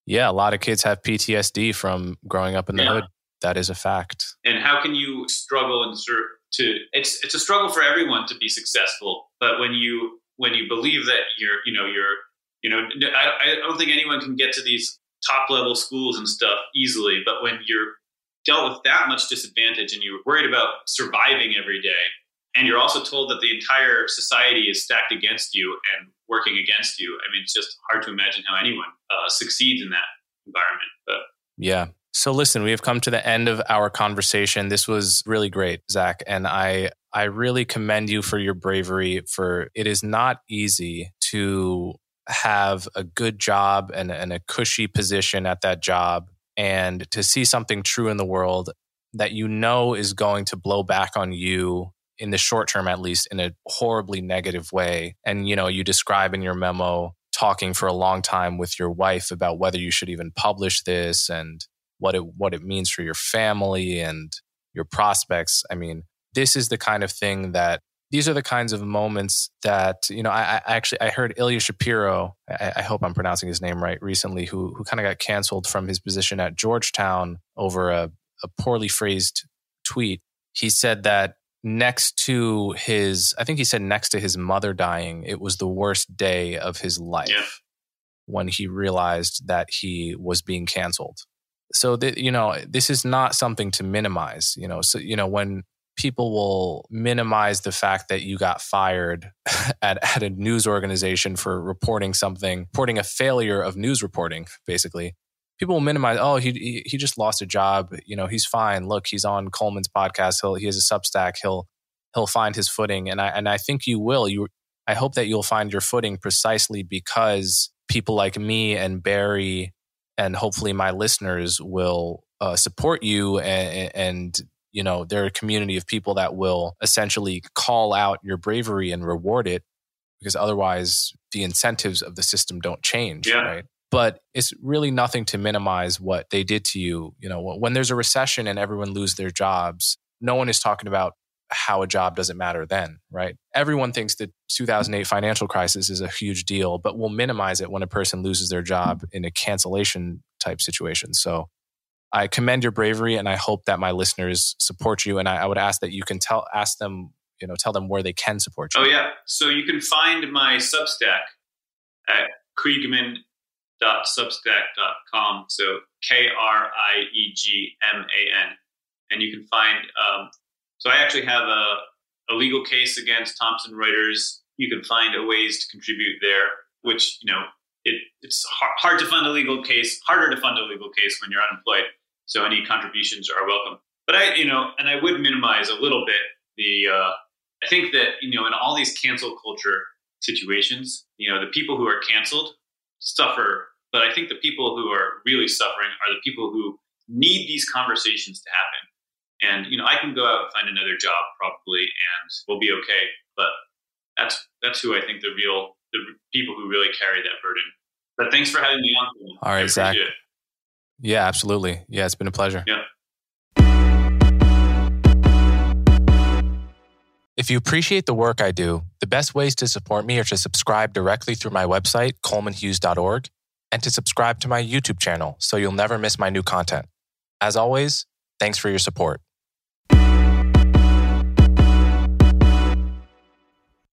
yeah, a lot of kids have PTSD from growing up in the yeah. hood. That is a fact. And how can you struggle and serve to it's it's a struggle for everyone to be successful, but when you when you believe that you're you know you're you know I, I don't think anyone can get to these top level schools and stuff easily, but when you're dealt with that much disadvantage and you're worried about surviving every day and you're also told that the entire society is stacked against you and working against you. I mean, it's just hard to imagine how anyone uh, succeeds in that environment. But yeah. So listen, we have come to the end of our conversation. This was really great, Zac, and I I really commend you for your bravery. For it is not easy to have a good job and, and a cushy position at that job and to see something true in the world that you know is going to blow back on you in the short term at least in a horribly negative way. And you know you describe in your memo talking for a long time with your wife about whether you should even publish this and what it what it means for your family and your prospects. I mean this is the kind of thing that these are the kinds of moments that you know i, I actually i heard ilya shapiro I, I, hope i'm pronouncing his name right recently who who kind of got canceled from his position at georgetown over a, a poorly phrased tweet. He said that next to his i think he said next to his mother dying it was the worst day of his life yeah. when he realized that he was being canceled so that you know this is not something to minimize you know so you know when people will minimize the fact that you got fired at, at a news organization for reporting something reporting a failure of news reporting basically people will minimize. Oh, he he just lost a job. You know, he's fine. Look, he's on Coleman's podcast. He'll he has a Substack. He'll he'll find his footing. And I and I think you will. You I hope that you'll find your footing precisely because people like me and Bari and hopefully my listeners will uh, support you and, and you know they're a community of people that will essentially call out your bravery and reward it because otherwise the incentives of the system don't change yeah. right but it's really nothing to minimize what they did to you. You know, when there's a recession and everyone lose their jobs, no one is talking about how a job doesn't matter then, right? Everyone thinks the 2008 financial crisis is a huge deal, but we'll minimize it when a person loses their job in a cancellation type situation. So I commend your bravery and I hope that my listeners support you. And I, I would ask that you can tell, ask them, you know, tell them where they can support you. Oh, yeah. So you can find my Substack at Kriegman Substack.com. So K R I E G M A N. And you can find, um, so I actually have a, a legal case against Thomson Reuters. You can find ways to contribute there, which, you know, it, it's hard, hard to fund a legal case, harder to fund a legal case when you're unemployed. So any contributions are welcome. But I, you know, and I would minimize a little bit the, uh, I think that, you know, in all these cancel culture situations, you know, the people who are canceled suffer. But I think the people who are really suffering are the people who need these conversations to happen. And you know, I can go out and find another job probably, and we'll be okay. But that's that's who I think the real the people who really carry that burden. But thanks for having me on. All right, Zac. It. Yeah, absolutely. Yeah, it's been a pleasure. Yeah. If you appreciate the work I do, the best ways to support me are to subscribe directly through my website, colemanhughes.org, and to subscribe to my YouTube channel so you'll never miss my new content. As always, thanks for your support.